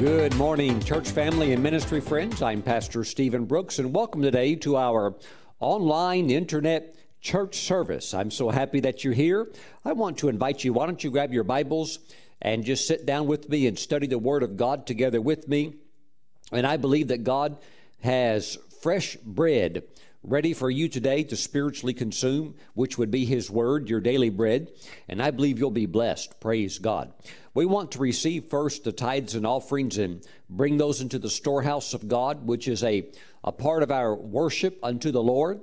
Good morning, church family and ministry friends. I'm Pastor Stephen Brooks, and welcome today to our online internet church service. I'm so happy that you're here. I want to invite you, why don't you grab your Bibles and just sit down with me and study the Word of God together with me? And I believe that God has fresh bread ready for you today to spiritually consume, which would be His Word, your daily bread. And I believe you'll be blessed. Praise God. We want to receive first the tithes and offerings and bring those into the storehouse of God, which is a, a part of our worship unto the Lord.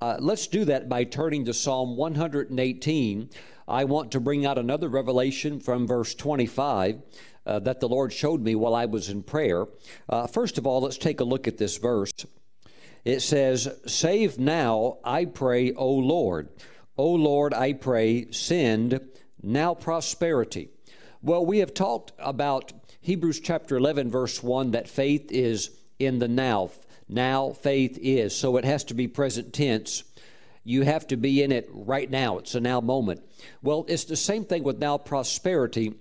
Uh, let's do that by turning to Psalm 118. I want to bring out another revelation from verse 25. Uh, that the Lord showed me while I was in prayer. Uh, first of all, let's take a look at this verse. It says, Save now, I pray, O Lord. O Lord, I pray, send now prosperity. Well, we have talked about Hebrews chapter 11, verse 1, that faith is in the now. Now faith is. So it has to be present tense. You have to be in it right now. It's a now moment. Well, it's the same thing with now prosperity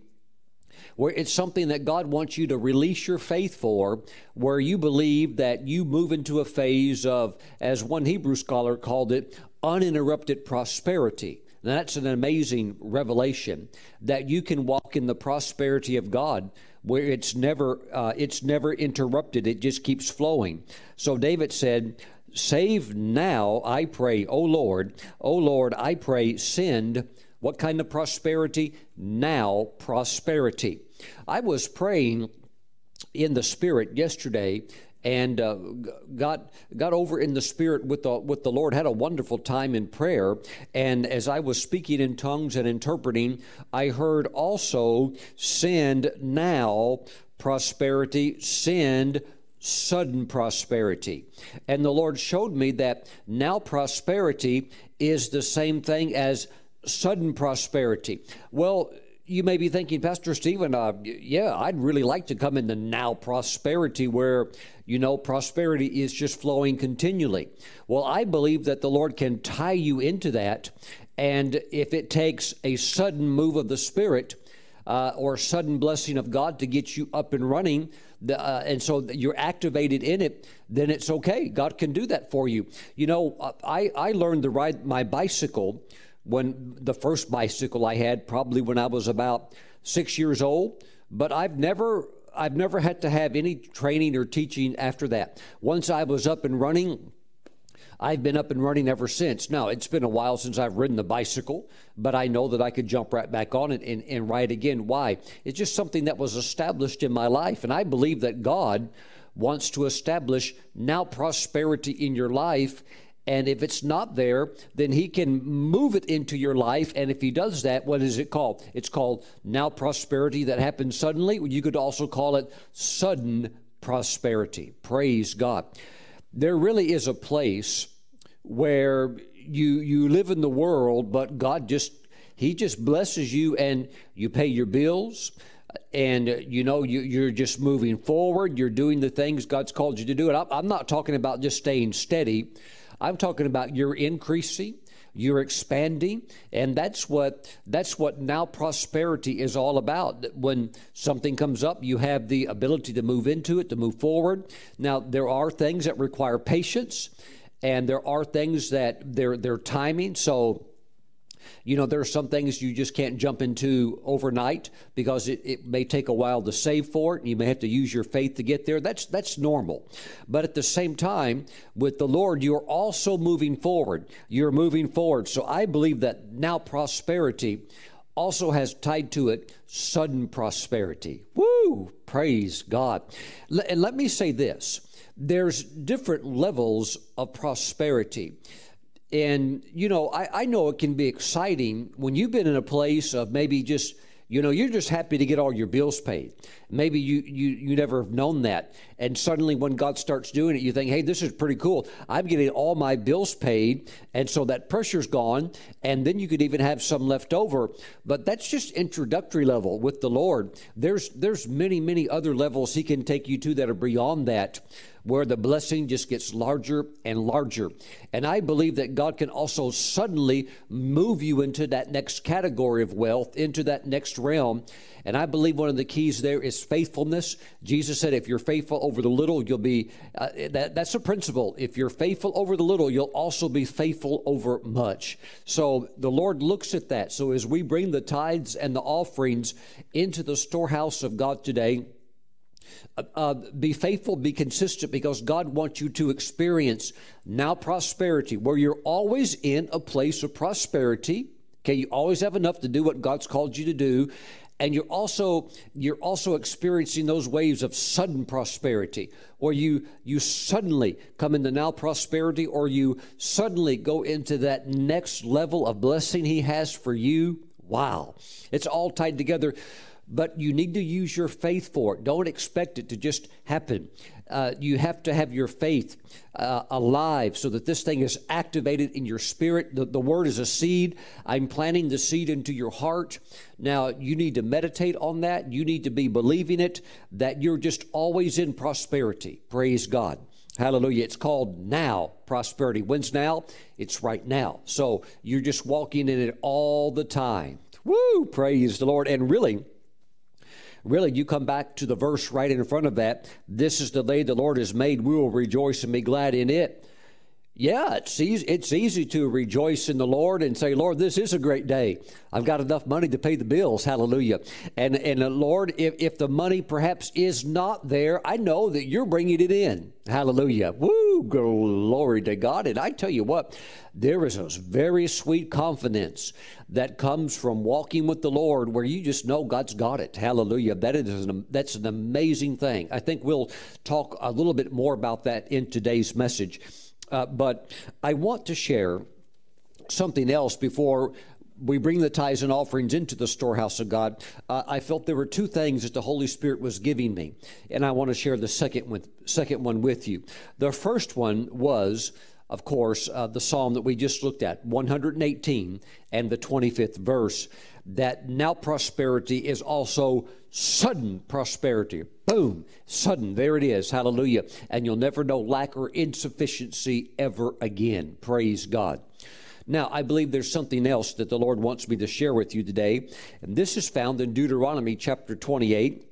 where it's something that God wants you to release your faith for, where you believe that you move into a phase of, as one Hebrew scholar called it, uninterrupted prosperity. Now, that's an amazing revelation that you can walk in the prosperity of God where it's never uh, it's never interrupted. It just keeps flowing. So david said save now i pray o lord o lord i pray send what kind of prosperity? Now prosperity I was praying in the Spirit yesterday and uh, got got over in the spirit with the with the Lord. Had a wonderful time in prayer, and as I was speaking in tongues and interpreting, I heard also send now prosperity, send sudden prosperity. And the Lord showed me that now prosperity is the same thing as sudden prosperity. Well, you may be thinking, Pastor Stephen, uh, yeah, I'd really like to come into now prosperity where, you know, prosperity is just flowing continually. Well, I believe that the Lord can tie you into that. And if it takes a sudden move of the Spirit, uh, or sudden blessing of God to get you up and running, the, uh, and so you're activated in it, then it's okay. God can do that for you. You know, uh, I, I learned to ride my bicycle when the first bicycle I had, probably when I was about six years old. But I've never I've never had to have any training or teaching after that. Once I was up and running, I've been up and running ever since. Now, it's been a while since I've ridden the bicycle, but I know that I could jump right back on it and, and ride again. Why? It's just something that was established in my life. And I believe that God wants to establish now prosperity in your life and if it's not there, then he can move it into your life. And if he does that, what is it called? It's called now prosperity that happens suddenly. You could also call it sudden prosperity. Praise God. There really is a place where you you live in the world, but God just he just blesses you and you pay your bills and uh, you know you, you're just moving forward you're doing the things god's called you to do it i'm not talking about just staying steady I'm talking about you're increasing, you're expanding, and that's what that's what now prosperity is all about. When something comes up, you have the ability to move into it, to move forward. Now there are things that require patience, and there are things that they're timing. So you know, there are some things you just can't jump into overnight because it, it may take a while to save for it. You may have to use your faith to get there. That's that's normal. But at the same time, with the Lord, you're also moving forward. You're moving forward. So I believe that now prosperity also has tied to it sudden prosperity. Woo! Praise God. And let me say this there's different levels of prosperity. And, you know, I, I know it can be exciting when you've been in a place of maybe just, you know, you're just happy to get all your bills paid. Maybe you, you, you never have known that. And suddenly when God starts doing it, you think, hey, this is pretty cool. I'm getting all my bills paid. And so that pressure's gone. And then you could even have some left over. But that's just introductory level with the Lord. There's, there's many, many other levels He can take you to that are beyond that where the blessing just gets larger and larger. And I believe that God can also suddenly move you into that next category of wealth, into that next realm. And I believe one of the keys there is faithfulness. Jesus said, if you're faithful over the little, you'll be, uh, that, that's a principle. If you're faithful over the little, you'll also be faithful over much. So the Lord looks at that. So as we bring the tithes and the offerings into the storehouse of God today, uh, uh, be faithful, be consistent, because God wants you to experience now prosperity, where you're always in a place of prosperity. Okay, you always have enough to do what God's called you to do, and you're also you're also experiencing those waves of sudden prosperity or you you suddenly come into now prosperity or you suddenly go into that next level of blessing he has for you. Wow. It's all tied together but you need to use your faith for it. Don't expect it to just happen. Uh, you have to have your faith uh, alive so that this thing is activated in your spirit. The, the word is a seed. I'm planting the seed into your heart. Now, you need to meditate on that. You need to be believing it that you're just always in prosperity. Praise God. Hallelujah. It's called now prosperity. When's now? It's right now. So you're just walking in it all the time. Woo! Praise the Lord. And really, really, you come back to the verse right in front of that. This is the day the Lord has made. We will rejoice and be glad in it. Yeah, it's easy, it's easy to rejoice in the Lord and say, Lord, this is a great day. I've got enough money to pay the bills. Hallelujah. And, and uh, Lord, if, if the money perhaps is not there, I know that you're bringing it in. Hallelujah. Woo, glory to God. And I tell you what, there is a very sweet confidence that comes from walking with the Lord where you just know God's got it. Hallelujah. That is an, that's an amazing thing. I think we'll talk a little bit more about that in today's message. Uh, but I want to share something else before we bring the tithes and offerings into the storehouse of God. Uh, I felt there were two things that the Holy Spirit was giving me, and I want to share the second one, second one with you. The first one was of course, uh, the psalm that we just looked at, 118 and the 25th verse, that now prosperity is also sudden prosperity. Boom, sudden, there it is, hallelujah. And you'll never know lack or insufficiency ever again. Praise God. Now, I believe there's something else that the Lord wants me to share with you today, and this is found in Deuteronomy chapter 28.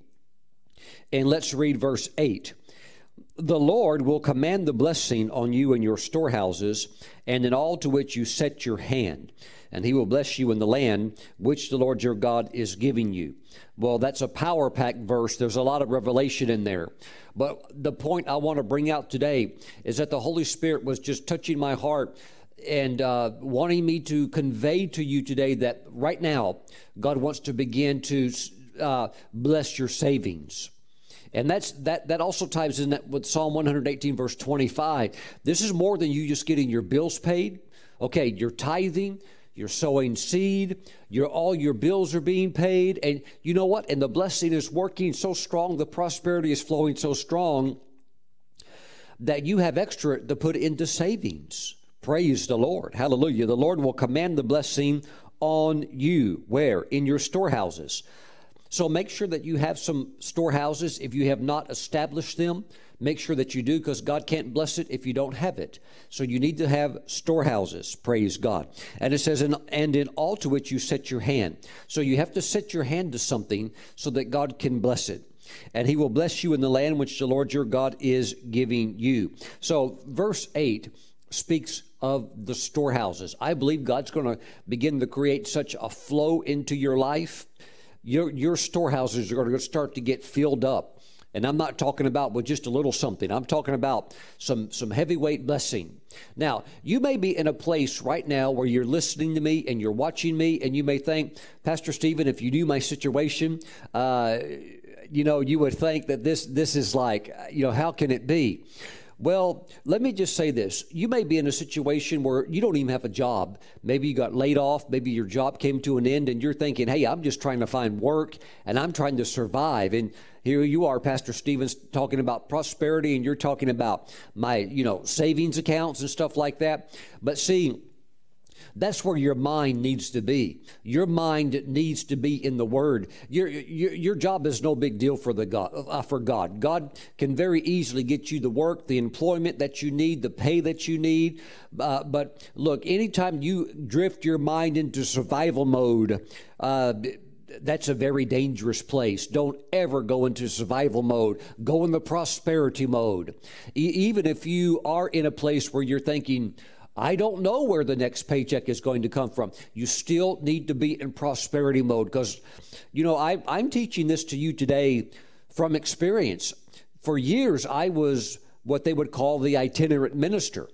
And let's read verse 8 the Lord will command the blessing on you in your storehouses and in all to which you set your hand. And he will bless you in the land which the Lord your God is giving you. Well, that's a power pack verse. There's a lot of revelation in there. But the point I want to bring out today is that the Holy Spirit was just touching my heart and uh, wanting me to convey to you today that right now, God wants to begin to uh, bless your savings. And that's that that also ties in that with Psalm 118 verse 25. This is more than you just getting your bills paid. Okay, you're tithing, you're sowing seed, your all your bills are being paid, and you know what? And the blessing is working so strong, the prosperity is flowing so strong that you have extra to put into savings. Praise the Lord. Hallelujah. The Lord will command the blessing on you. Where? In your storehouses. So make sure that you have some storehouses. If you have not established them, make sure that you do because God can't bless it if you don't have it. So you need to have storehouses, praise God. And it says, and in all to which you set your hand. So you have to set your hand to something so that God can bless it and he will bless you in the land which the Lord your God is giving you. So, verse 8 speaks of the storehouses. I believe God's going to begin to create such a flow into your life your, your storehouses are going to start to get filled up. And I'm not talking about with just a little something. I'm talking about some, some heavyweight blessing. Now, you may be in a place right now where you're listening to me and you're watching me, and you may think, Pastor Stephen, if you knew my situation, uh, you know, you would think that this this is like, you know, how can it be? Well, let me just say this. You may be in a situation where you don't even have a job. Maybe you got laid off. Maybe your job came to an end and you're thinking, hey, I'm just trying to find work and I'm trying to survive. And here you are, Pastor Stevens, talking about prosperity and you're talking about my, you know, savings accounts and stuff like that. But see, That's where your mind needs to be. Your mind needs to be in the Word. Your, your, your job is no big deal for, the God, uh, for God. God can very easily get you the work, the employment that you need, the pay that you need. Uh, but look, anytime you drift your mind into survival mode, uh, that's a very dangerous place. Don't ever go into survival mode. Go in the prosperity mode. E- even if you are in a place where you're thinking, I don't know where the next paycheck is going to come from. You still need to be in prosperity mode because, you know, I, I'm teaching this to you today from experience. For years, I was what they would call the itinerant minister.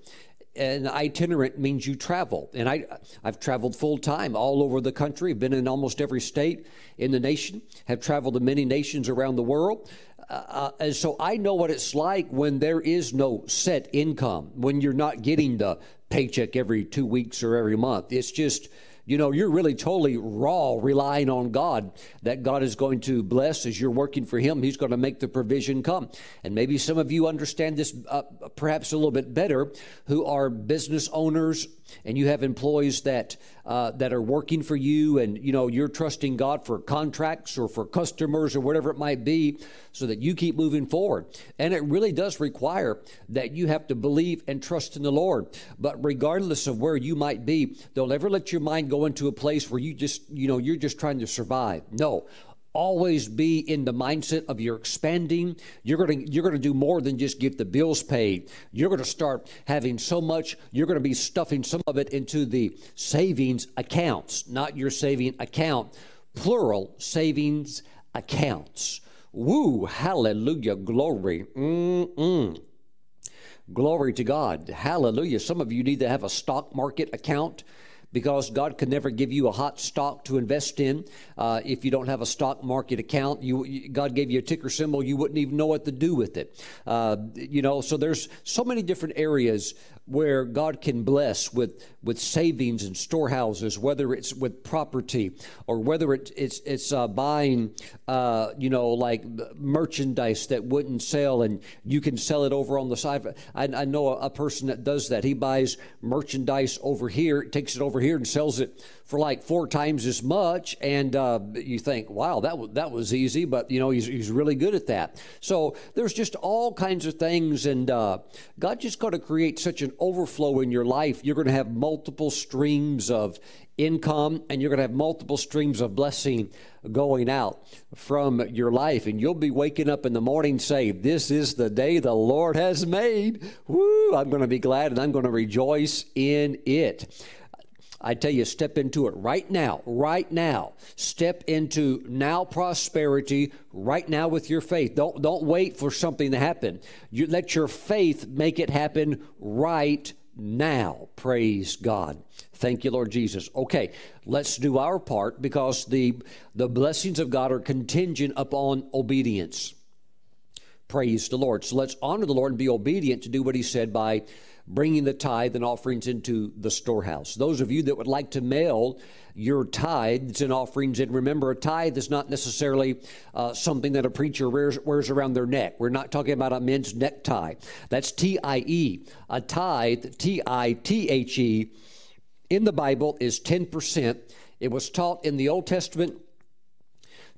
And itinerant means you travel. And I, I've traveled full time all over the country, been in almost every state in the nation, have traveled to many nations around the world. Uh, uh, and so I know what it's like when there is no set income, when you're not getting the paycheck every two weeks or every month. It's just, you know, you're really totally raw relying on God that God is going to bless as you're working for Him. He's going to make the provision come. And maybe some of you understand this uh, perhaps a little bit better who are business owners and you have employees that uh, that are working for you and you know you're trusting god for contracts or for customers or whatever it might be so that you keep moving forward. And it really does require that you have to believe and trust in the lord. But regardless of where you might be don't ever let your mind go into a place where you just you know you're just trying to survive. No always be in the mindset of you're expanding. You're going to you're going to do more than just get the bills paid. You're going to start having so much you're going to be stuffing some of it into the savings accounts not your saving account. Plural savings accounts. Woo hallelujah glory. Mm-mm. glory to god. Hallelujah. Some of you need to have a stock market account because God could never give you a hot stock to invest in. Uh, if you don't have a stock market account, you, God gave you a ticker symbol, you wouldn't even know what to do with it. Uh, you know, so there's so many different areas where God can bless with, with savings and storehouses, whether it's with property or whether it, it's, it's uh, buying, uh, you know, like merchandise that wouldn't sell and you can sell it over on the side. I, I know a, a person that does that. He buys merchandise over here, takes it over here and sells it for like four times as much. And uh, you think, wow, that, w- that was easy, but you know, he's, he's really good at that. So there's just all kinds of things. And uh, God just got to create such an overflow in your life. You're going to have multiple streams of income and you're going to have multiple streams of blessing going out from your life and you'll be waking up in the morning saying this is the day the lord has made woo i'm going to be glad and i'm going to rejoice in it I tell you, step into it right now, right now. Step into now prosperity right now with your faith. Don't, don't wait for something to happen. You let your faith make it happen right now. Praise God. Thank you, Lord Jesus. Okay, let's do our part because the, the blessings of God are contingent upon obedience. Praise the Lord. So let's honor the Lord and be obedient to do what He said by bringing the tithe and offerings into the storehouse. Those of you that would like to mail your tithes and offerings, and remember, a tithe is not necessarily uh, something that a preacher wears, wears, around their neck. We're not talking about a men's necktie. That's T I E. A tithe, T I T H E, in the Bible is 10%. It was taught in the Old Testament,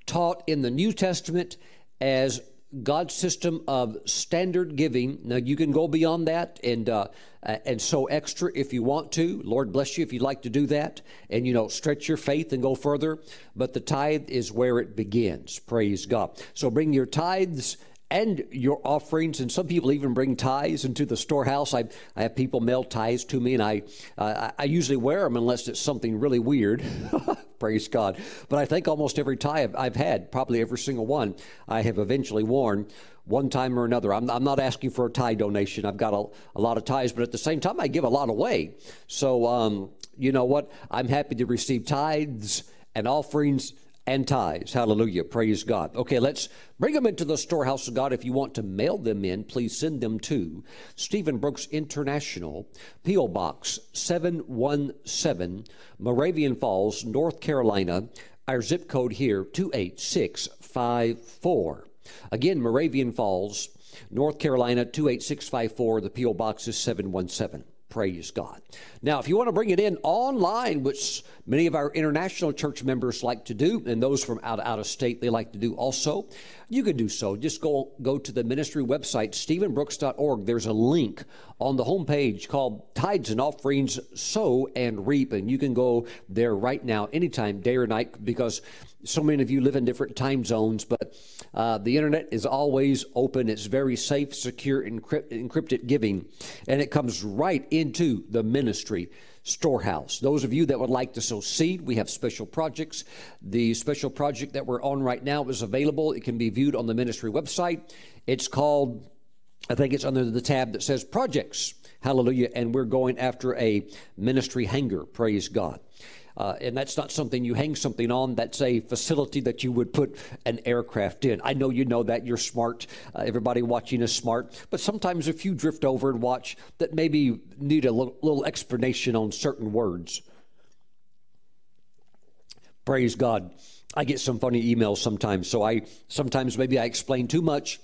taught in the New Testament as God's system of standard giving. Now you can go beyond that and uh, and sow extra if you want to. Lord bless you if you'd like to do that, and you know stretch your faith and go further. But the tithe is where it begins. Praise God. So bring your tithes and your offerings. And some people even bring ties into the storehouse. I, I have people mail ties to me, and I, uh, I usually wear them unless it's something really weird. Praise God. But I think almost every tie I've, I've, had, probably every single one, I have eventually worn one time or another. I'm, I'm not asking for a tie donation. I've got a, a, lot of ties, but at the same time, I give a lot away. So, um, you know what? I'm happy to receive tithes and offerings and tithes. Hallelujah. Praise God. Okay, let's bring them into the storehouse of God. If you want to mail them in, please send them to Stephen Brooks International, P.O. Box 717, Moravian Falls, North Carolina. Our zip code here, 28654. Again, Moravian Falls, North Carolina, 28654. The P.O. Box is 717. Praise God. Now, if you want to bring it in online, which many of our international church members like to do, and those from out, out of state they like to do also, you can do so. Just go, go to the ministry website, stephenbrooks.org. There's a link on the homepage called Tithes and Offerings, Sow and Reap. And you can go there right now, anytime, day or night, because so many of you live in different time zones, but uh, the internet is always open. It's very safe, secure, encrypt, encrypted giving, and it comes right into the ministry storehouse. Those of you that would like to sow seed, we have special projects. The special project that we're on right now is available. It can be viewed on the ministry website. It's called, I think it's under the tab that says projects. Hallelujah. And we're going after a ministry hangar. Praise God. Uh, and that's not something you hang something on. That's a facility that you would put an aircraft in. I know you know that. You're smart. Uh, everybody watching is smart. But sometimes if you drift over and watch that maybe need a little, little explanation on certain words. Praise God. I get some funny emails sometimes. So I sometimes maybe I explain too much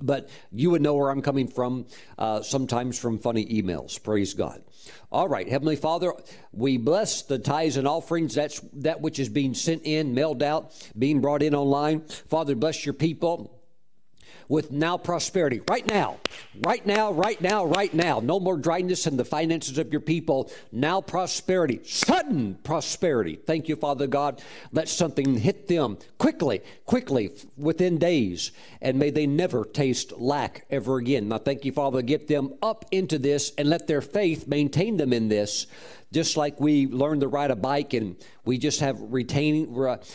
but you would know where I'm coming from, uh, sometimes from funny emails. Praise God. All right, Heavenly Father, we bless the tithes and offerings. That's that which is being sent in, mailed out, being brought in online. Father, bless your people with now prosperity. Right now, right now, right now, right now. No more dryness in the finances of your people. Now prosperity, sudden prosperity. Thank you, Father God. Let something hit them quickly, quickly, within days, and may they never taste lack ever again. Now, thank you, Father. Get them up into this and let their faith maintain them in this just like we learn to ride a bike and we just have retaining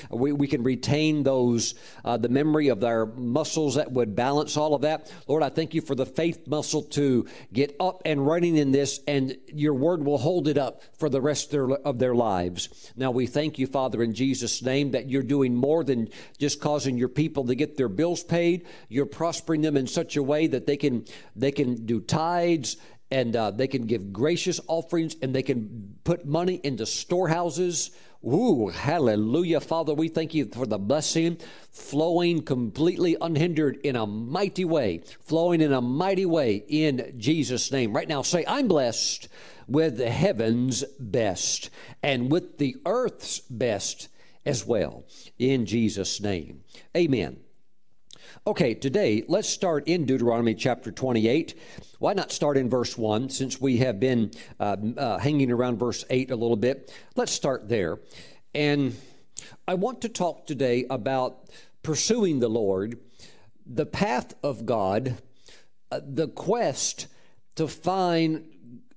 we, we can retain those uh, the memory of our muscles that would balance all of that. Lord i thank you for the faith muscle to get up and running in this and your word will hold it up for the rest of their, of their lives. Now we thank you father in jesus name that you're doing more than just causing your people to get their bills paid. You're prospering them in such a way that they can they can do tithes and uh, they can give gracious offerings and they can put money into storehouses. Ooh, hallelujah. Father, we thank you for the blessing flowing completely unhindered in a mighty way, flowing in a mighty way in Jesus' name. Right now, say, I'm blessed with the heaven's best and with the earth's best as well, in Jesus' name. Amen. Okay, today let's start in Deuteronomy chapter 28. Why not start in verse 1 since we have been uh, uh, hanging around verse 8 a little bit? Let's start there. And I want to talk today about pursuing the Lord, the path of God, uh, the quest to find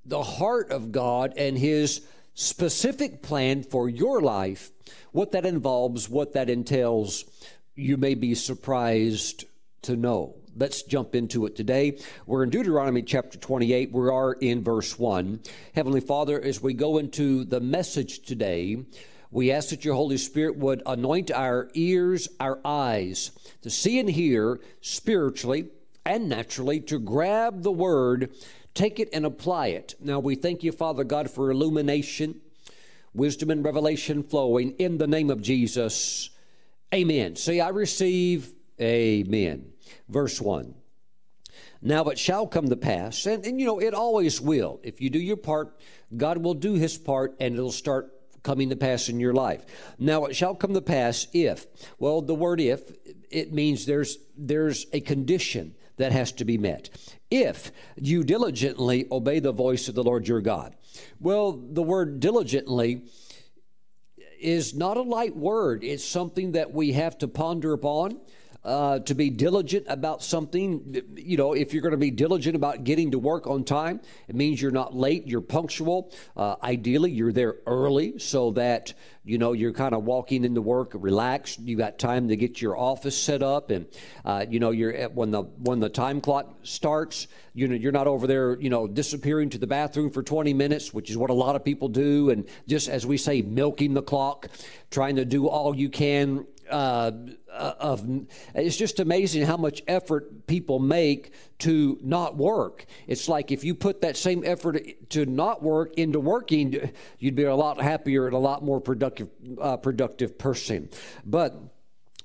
the heart of God and His specific plan for your life, what that involves, what that entails you may be surprised to know. Let's jump into it today. We're in Deuteronomy chapter 28. We are in verse 1. Heavenly Father, as we go into the message today, we ask that your Holy Spirit would anoint our ears, our eyes, to see and hear spiritually and naturally, to grab the word, take it and apply it. Now, we thank you, Father God, for illumination, wisdom, and revelation flowing in the name of Jesus. Amen. See, I receive, amen. Verse 1. Now it shall come to pass, and, and you know, it always will. If you do your part, God will do his part, and it'll start coming to pass in your life. Now it shall come to pass if, well, the word if, it means there's there's a condition that has to be met. If you diligently obey the voice of the Lord your God. Well, the word diligently is not a light word. It's something that we have to ponder upon. Uh, to be diligent about something. You know, if you're going to be diligent about getting to work on time, it means you're not late, you're punctual. Uh, ideally, you're there early so that, you know, you're kind of walking into work relaxed. You got time to get your office set up, and uh, you know, you're at, when the when the time clock starts, you know, you're not over there, you know, disappearing to the bathroom for 20 minutes, which is what a lot of people do, and just as we say, milking the clock, trying to do all you can uh, of it's just amazing how much effort people make to not work. It's like if you put that same effort to not work into working, you'd be a lot happier and a lot more productive uh, productive person. But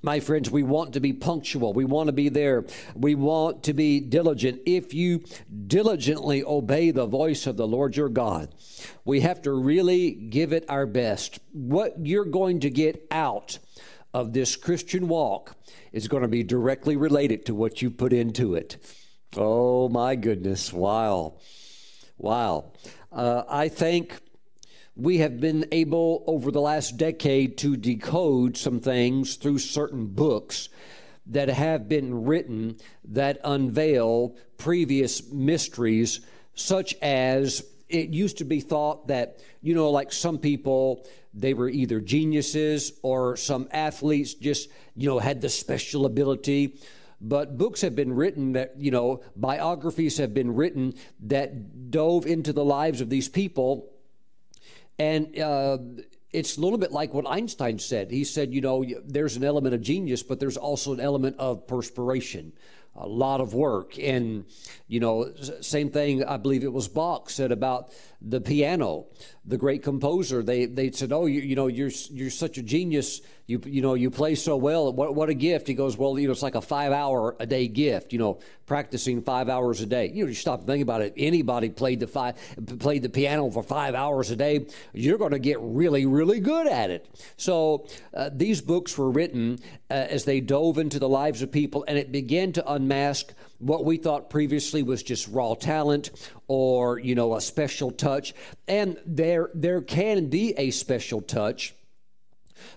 My friends, we want to be punctual. We want to be there. We want to be diligent. If you diligently obey the voice of the Lord your God, we have to really give it our best. What you're going to get out of this Christian walk is going to be directly related to what you put into it. Oh, my goodness. Wow. Wow. Uh, I think we have been able over the last decade to decode some things through certain books that have been written that unveil previous mysteries, such as it used to be thought that, you know, like some people, they were either geniuses or some athletes just, you know, had the special ability. But books have been written that, you know, biographies have been written that dove into the lives of these people and uh, it's a little bit like what Einstein said. He said, you know, there's an element of genius, but there's also an element of perspiration, a lot of work. And, you know, same thing, I believe it was Bach said about the piano, the great composer. They, they said, oh, you, you know, you're, you're such a genius you you know you play so well what, what a gift. He goes well you know it's like a five hour a day gift you know practicing five hours a day. You know you stop and think about it. Anybody played the five played the piano for five hours a day you're going to get really really good at it. So uh, these books were written uh, as they dove into the lives of people and it began to unmask what we thought previously was just raw talent or you know a special touch. And there there can be a special touch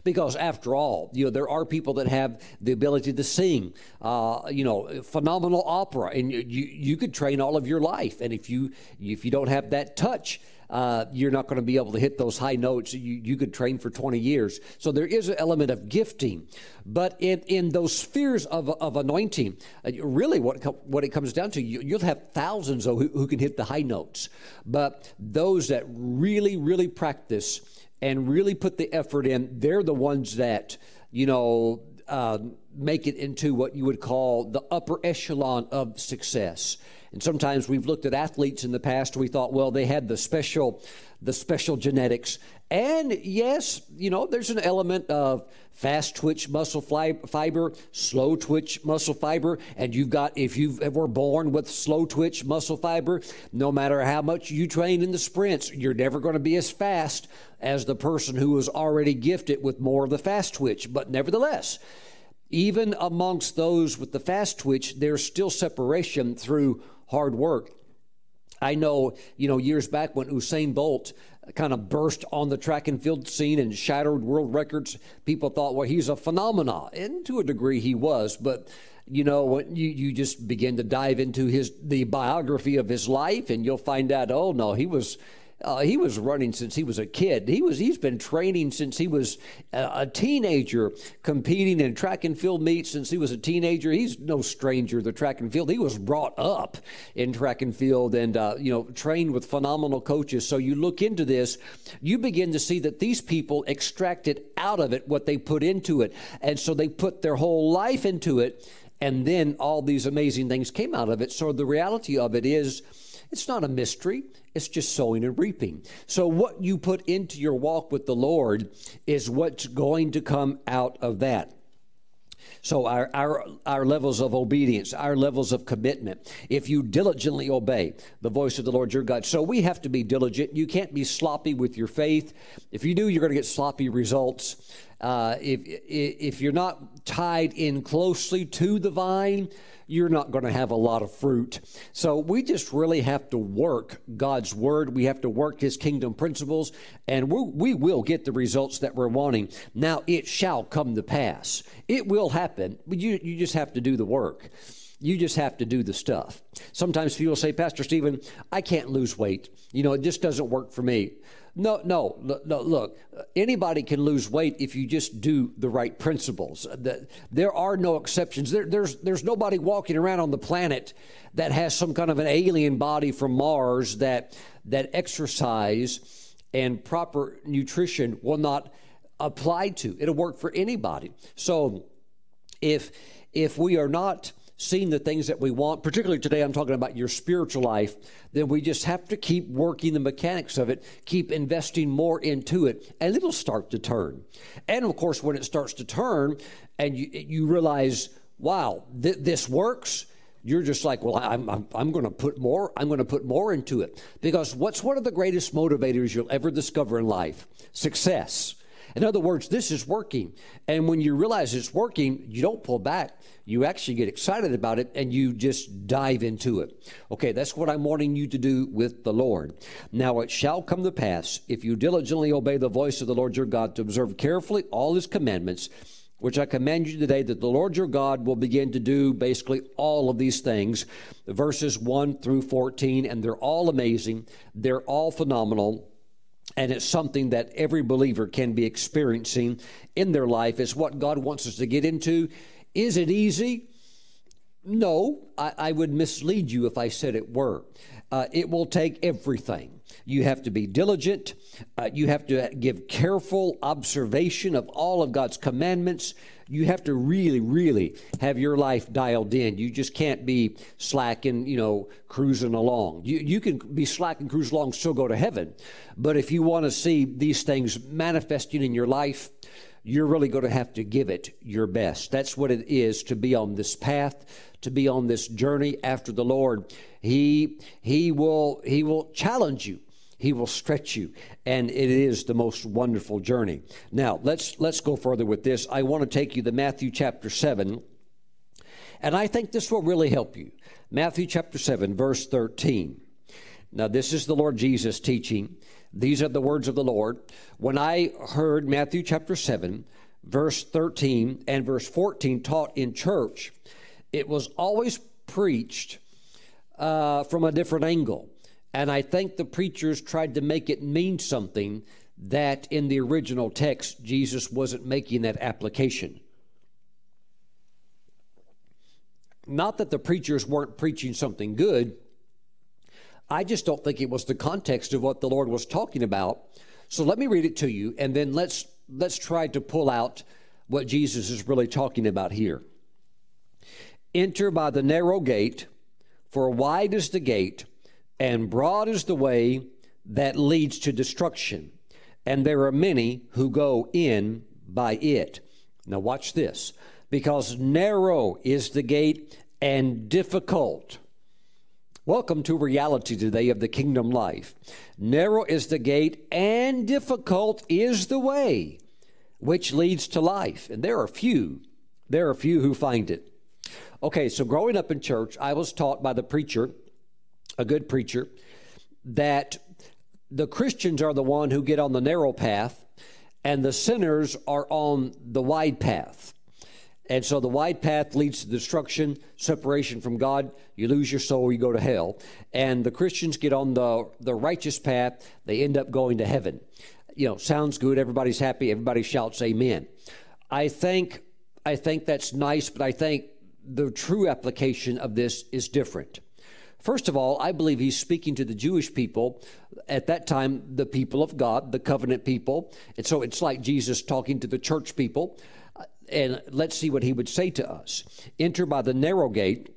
because after all, you know, there are people that have the ability to sing, uh, you know, phenomenal opera, and you, you could train all of your life. And if you if you don't have that touch, uh, you're not going to be able to hit those high notes. You, you could train for 20 years. So there is an element of gifting. But in, in those spheres of, of anointing, uh, really what, what it comes down to, you, will have thousands who, who can hit the high notes. But those that really, really practice and really put the effort in, they're the ones that, you know, uh, make it into what you would call the upper echelon of success. And sometimes we've looked at athletes in the past. We thought, well, they had the special, the special genetics. And yes, you know, there's an element of fast twitch muscle fiber, slow twitch muscle fiber, and you've got if you were born with slow twitch muscle fiber, no matter how much you train in the sprints, you're never going to be as fast as the person who was already gifted with more of the fast twitch. But nevertheless, even amongst those with the fast twitch, there's still separation through hard work. I know, you know, years back when Usain Bolt kind of burst on the track and field scene and shattered world records, people thought, well, he's a phenomenon. And to a degree, he was. But you know, when you, you just begin to dive into his the biography of his life, and you'll find out, oh no, he was uh, he was running since he was a kid. He was he's been training since he was a, a, teenager, competing in track and field meets since he was a teenager. He's no stranger to track and field. He was brought up in track and field and uh, you know trained with phenomenal coaches. So you look into this, you begin to see that these people extracted out of it what they put into it, and so they put their whole life into it, and then all these amazing things came out of it. So the reality of it is it's not a mystery, it's just sowing and reaping. So, what you put into your walk with the Lord is what's going to come out of that. So our, our, our levels of obedience, our levels of commitment, if you diligently obey the voice of the Lord your God. So we have to be diligent. You can't be sloppy with your faith. If you do, you're going to get sloppy results. Uh, if, if you're not tied in closely to the vine, you're not going to have a lot of fruit. So we just really have to work God's word. We have to work his kingdom principles, and we, we will get the results that we're wanting. Now, it shall come to pass. It will happen, but you, you just have to do the work. You just have to do the stuff. Sometimes people say, Pastor Stephen, I can't lose weight. You know, it just doesn't work for me. No, no, no, look, anybody can lose weight if you just do the right principles. There are no exceptions. There, there's, there's nobody walking around on the planet that has some kind of an alien body from Mars that, that exercise and proper nutrition will not apply to. It'll work for anybody. So if, if we are not seeing the things that we want, particularly today, I'm talking about your spiritual life, then we just have to keep working the mechanics of it, keep investing more into it, and it'll start to turn. And of course, when it starts to turn and you, you realize, wow, th- this works, you're just like, well, I'm, I'm, I'm going to put more, I'm going to put more into it. Because what's one of the greatest motivators you'll ever discover in life? Success. In other words, this is working. And when you realize it's working, you don't pull back. You actually get excited about it and you just dive into it. Okay, that's what I'm wanting you to do with the Lord. Now it shall come to pass, if you diligently obey the voice of the Lord your God to observe carefully all his commandments, which I command you today that the Lord your God will begin to do basically all of these things, verses 1 through 14, and they're all amazing. They're all phenomenal. And it's something that every believer can be experiencing in their life. It's what God wants us to get into. Is it easy? No, I, I would mislead you if I said it were. Uh, it will take everything. You have to be diligent. Uh, you have to give careful observation of all of God's commandments. You have to really, really have your life dialed in. You just can't be slacking, you know, cruising along. You, you can be slack and cruise along, still go to heaven. But if you want to see these things manifesting in your life, you're really going to have to give it your best. That's what it is to be on this path, to be on this journey after the Lord. He he will he will challenge you. He will stretch you, and it is the most wonderful journey. Now, let's let's go further with this. I want to take you to Matthew chapter 7, and I think this will really help you. Matthew chapter 7, verse 13. Now, this is the Lord Jesus teaching. These are the words of the Lord. When I heard Matthew chapter 7, verse 13 and verse 14 taught in church, it was always preached uh, from a different angle. And I think the preachers tried to make it mean something that in the original text, Jesus wasn't making that application. Not that the preachers weren't preaching something good. I just don't think it was the context of what the Lord was talking about. So let me read it to you, and then let's let's try to pull out what Jesus is really talking about here. Enter by the narrow gate, for wide is the gate and broad is the way that leads to destruction, and there are many who go in by it. Now, watch this because narrow is the gate and difficult. Welcome to reality today of the kingdom life. Narrow is the gate and difficult is the way which leads to life. And there are few, there are few who find it. Okay, so growing up in church, I was taught by the preacher a good preacher, that the Christians are the one who get on the narrow path and the sinners are on the wide path. And so the wide path leads to destruction, separation from God. You lose your soul, you go to hell. And the Christians get on the, the righteous path, they end up going to heaven. You know, sounds good, everybody's happy, everybody shouts amen. I think I think that's nice, but I think the true application of this is different. First of all, I believe he's speaking to the Jewish people at that time, the people of God, the covenant people. And so it's like Jesus talking to the church people. Uh, and let's see what he would say to us. Enter by the narrow gate,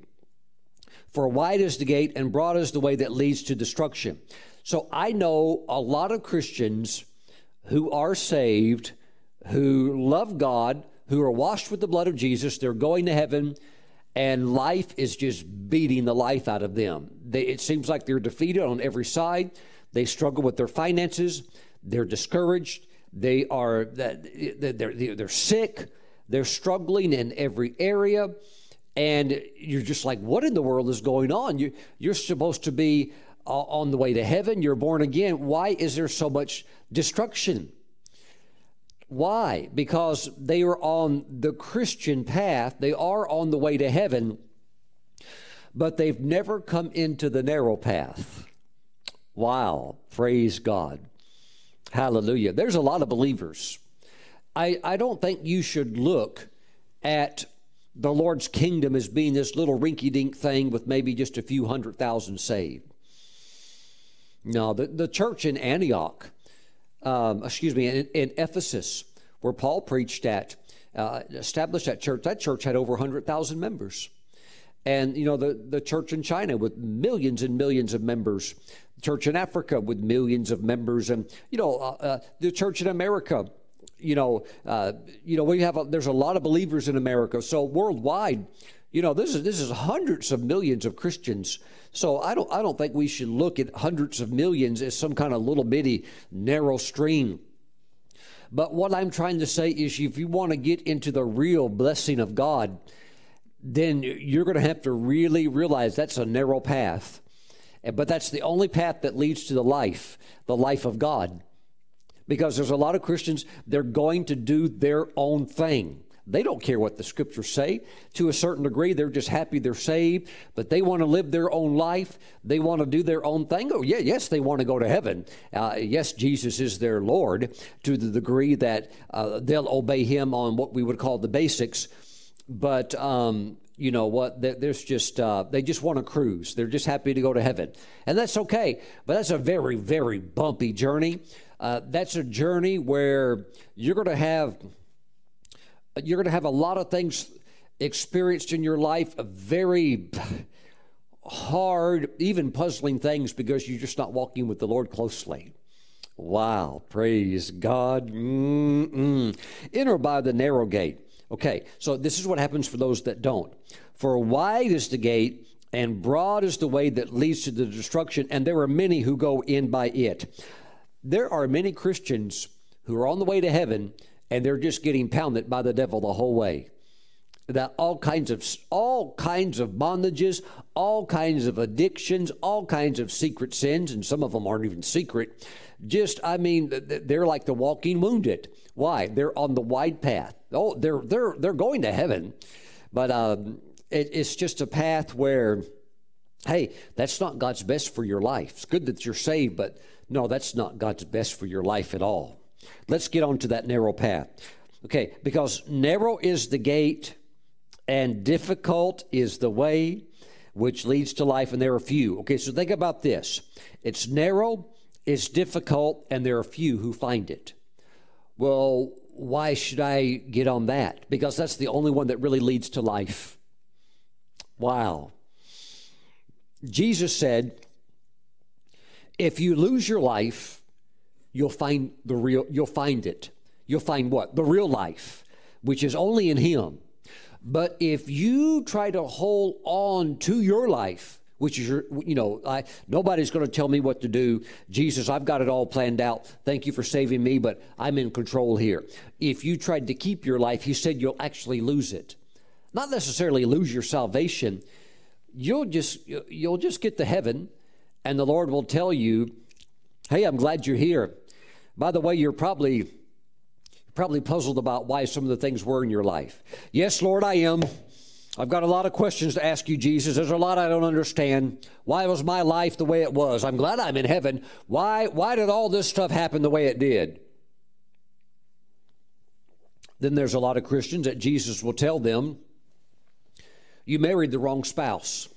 for wide is the gate and broad is the way that leads to destruction. So I know a lot of Christians who are saved, who love God, who are washed with the blood of Jesus, they're going to heaven and life is just beating the life out of them. They, it seems like they're defeated on every side. They struggle with their finances. They're discouraged. They are they're, they're, they're sick. They're struggling in every area. And you're just like, what in the world is going on? You, you're supposed to be uh, on the way to heaven. You're born again. Why is there so much destruction? Why? Because they are on the Christian path, they are on the way to heaven, but they've never come into the narrow path. Wow. Praise God. Hallelujah. There's a lot of believers. I, I don't think you should look at the Lord's kingdom as being this little rinky dink thing with maybe just a few hundred thousand saved. No, the, the church in Antioch um, excuse me, in, in, Ephesus, where Paul preached at, uh, established that church, that church had over 100,000 members. And, you know, the, the church in China with millions and millions of members, church in Africa with millions of members, and, you know, uh, uh, the church in America you know, uh, you know, we have a, there's a lot of believers in America. So worldwide, you know, this is this is hundreds of millions of Christians. So I don't I don't think we should look at hundreds of millions as some kind of little bitty narrow stream. But what I'm trying to say is if you want to get into the real blessing of God, then you're going to have to really realize that's a narrow path. But that's the only path that leads to the life, the life of God. Because there's a lot of Christians, they're going to do their own thing. They don't care what the scriptures say. To a certain degree, they're just happy they're saved, but they want to live their own life. They want to do their own thing. Oh, yeah, yes, they want to go to heaven. Uh, yes, Jesus is their Lord to the degree that uh, they'll obey Him on what we would call the basics. But um, you know what? There's just uh, they just want to cruise. They're just happy to go to heaven, and that's okay. But that's a very, very bumpy journey. Uh, that's a journey where you're going to have you're going to have a lot of things experienced in your life, very hard, even puzzling things because you're just not walking with the Lord closely. Wow, praise God. Mm-mm. Enter by the narrow gate. Okay, so this is what happens for those that don't. For wide is the gate, and broad is the way that leads to the destruction, and there are many who go in by it. There are many Christians who are on the way to heaven and they're just getting pounded by the devil the whole way. That all kinds of all kinds of bondages all kinds of addictions all kinds of secret sins and some of them aren't even secret. Just i mean they're like the walking wounded. Why? They're on the wide path. Oh they're they're they're going to heaven. But um, it, it's just a path where hey that's not god's best for your life. It's good that you're saved but no that's not god's best for your life at all Let's get on to that narrow path. Okay, because narrow is the gate and difficult is the way which leads to life, and there are few. Okay, so think about this it's narrow, it's difficult, and there are few who find it. Well, why should I get on that? Because that's the only one that really leads to life. Wow. Jesus said, if you lose your life, you'll find the real you'll find it. You'll find what? The real life which is only in him. But if you try to hold on to your life which is your you know I, nobody's going to tell me what to do. Jesus i've got it all planned out. Thank you for saving me but i'm in control here. If you tried to keep your life he said you'll actually lose it. Not necessarily lose your salvation. You'll just you'll just get to heaven and the lord will tell you hey i'm glad you're here by the way, you're probably probably puzzled about why some of the things were in your life. Yes, Lord, I am. I've got a lot of questions to ask you, Jesus. There's a lot I don't understand. Why was my life the way it was? I'm glad I'm in heaven. Why why did all this stuff happen the way it did? Then there's a lot of Christians that Jesus will tell them, you married the wrong spouse.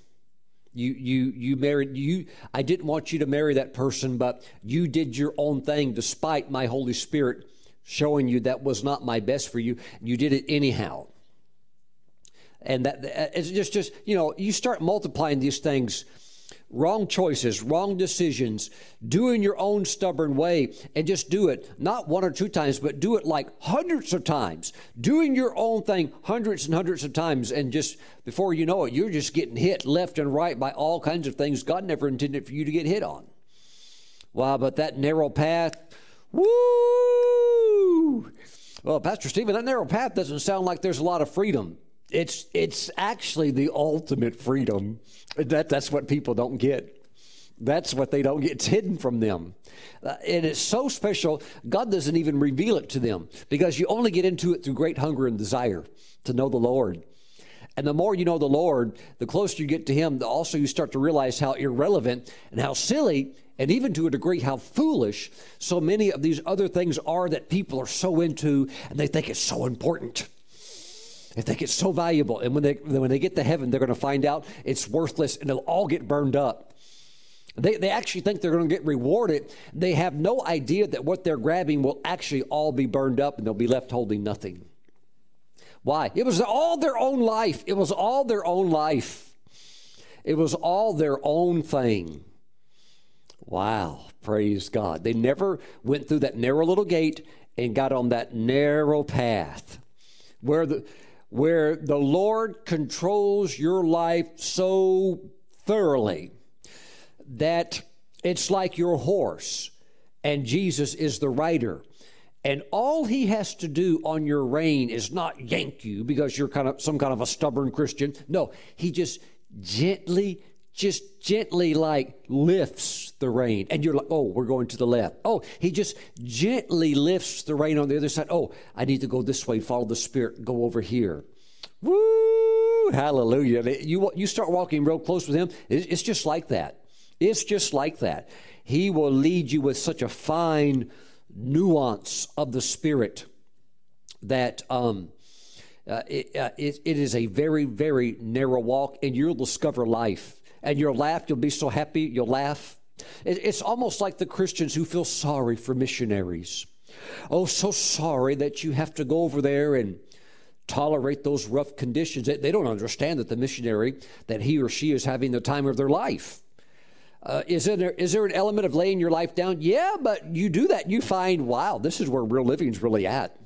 You you you married you I didn't want you to marry that person, but you did your own thing despite my Holy Spirit showing you that was not my best for you. You did it anyhow. And that it's just just you know, you start multiplying these things wrong choices, wrong decisions, doing your own stubborn way, and just do it not one or two times, but do it like hundreds of times, doing your own thing hundreds and hundreds of times, and just before you know it, you're just getting hit left and right by all kinds of things God never intended for you to get hit on. Wow, but that narrow path, woo! Well, Pastor Stephen, that narrow path doesn't sound like there's a lot of freedom. It's it's actually the ultimate freedom. That that's what people don't get. That's what they don't get. It's hidden from them. Uh, and it's so special, God doesn't even reveal it to them because you only get into it through great hunger and desire to know the Lord. And the more you know the Lord, the closer you get to Him, the also you start to realize how irrelevant and how silly, and even to a degree, how foolish so many of these other things are that people are so into and they think it's so important. They think it's so valuable. And when they, when they get to heaven, they're going to find out it's worthless and they'll all get burned up. They, they actually think they're going to get rewarded. They have no idea that what they're grabbing will actually all be burned up and they'll be left holding nothing. Why? It was all their own life. It was all their own life. It was all their own thing. Wow, praise God. They never went through that narrow little gate and got on that narrow path where the where the Lord controls your life so thoroughly that it's like your horse and Jesus is the rider. And all he has to do on your rein is not yank you because you're kind of some kind of a stubborn Christian. No, he just gently, just gently like lifts the rein. And you're like, oh, we're going to the left. Oh, he just gently lifts the rein on the other side. Oh, I need to go this way, follow the Spirit, go over here. Woo! Hallelujah. You, you start walking real close with him, it's just like that. It's just like that. He will lead you with such a fine nuance of the Spirit that um, uh, it, uh, it, it is a very, very narrow walk, and you'll discover life. And you'll laugh, you'll be so happy, you'll laugh. It's almost like the Christians who feel sorry for missionaries. Oh, so sorry that you have to go over there and tolerate those rough conditions. They, don't understand that the missionary, that he or she is having the time of their life. Uh, is, there, is there an element of laying your life down? Yeah, but you do that, you find, wow, this is where real living is really at.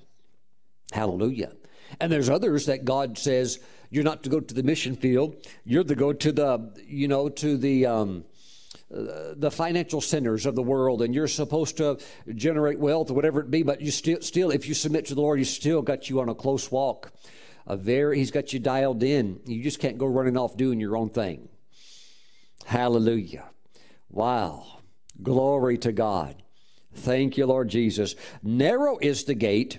Hallelujah. And there's others that God says you're not to go to the mission field. You're to go to the, you know, to the um, uh, the financial centers of the world, and you're supposed to generate wealth or whatever it be. But you still, still, if you submit to the Lord, He's still got you on a close walk. A very, He's got you dialed in. You just can't go running off doing your own thing. Hallelujah. Wow. Glory to God. Thank you, Lord Jesus. Narrow is the gate,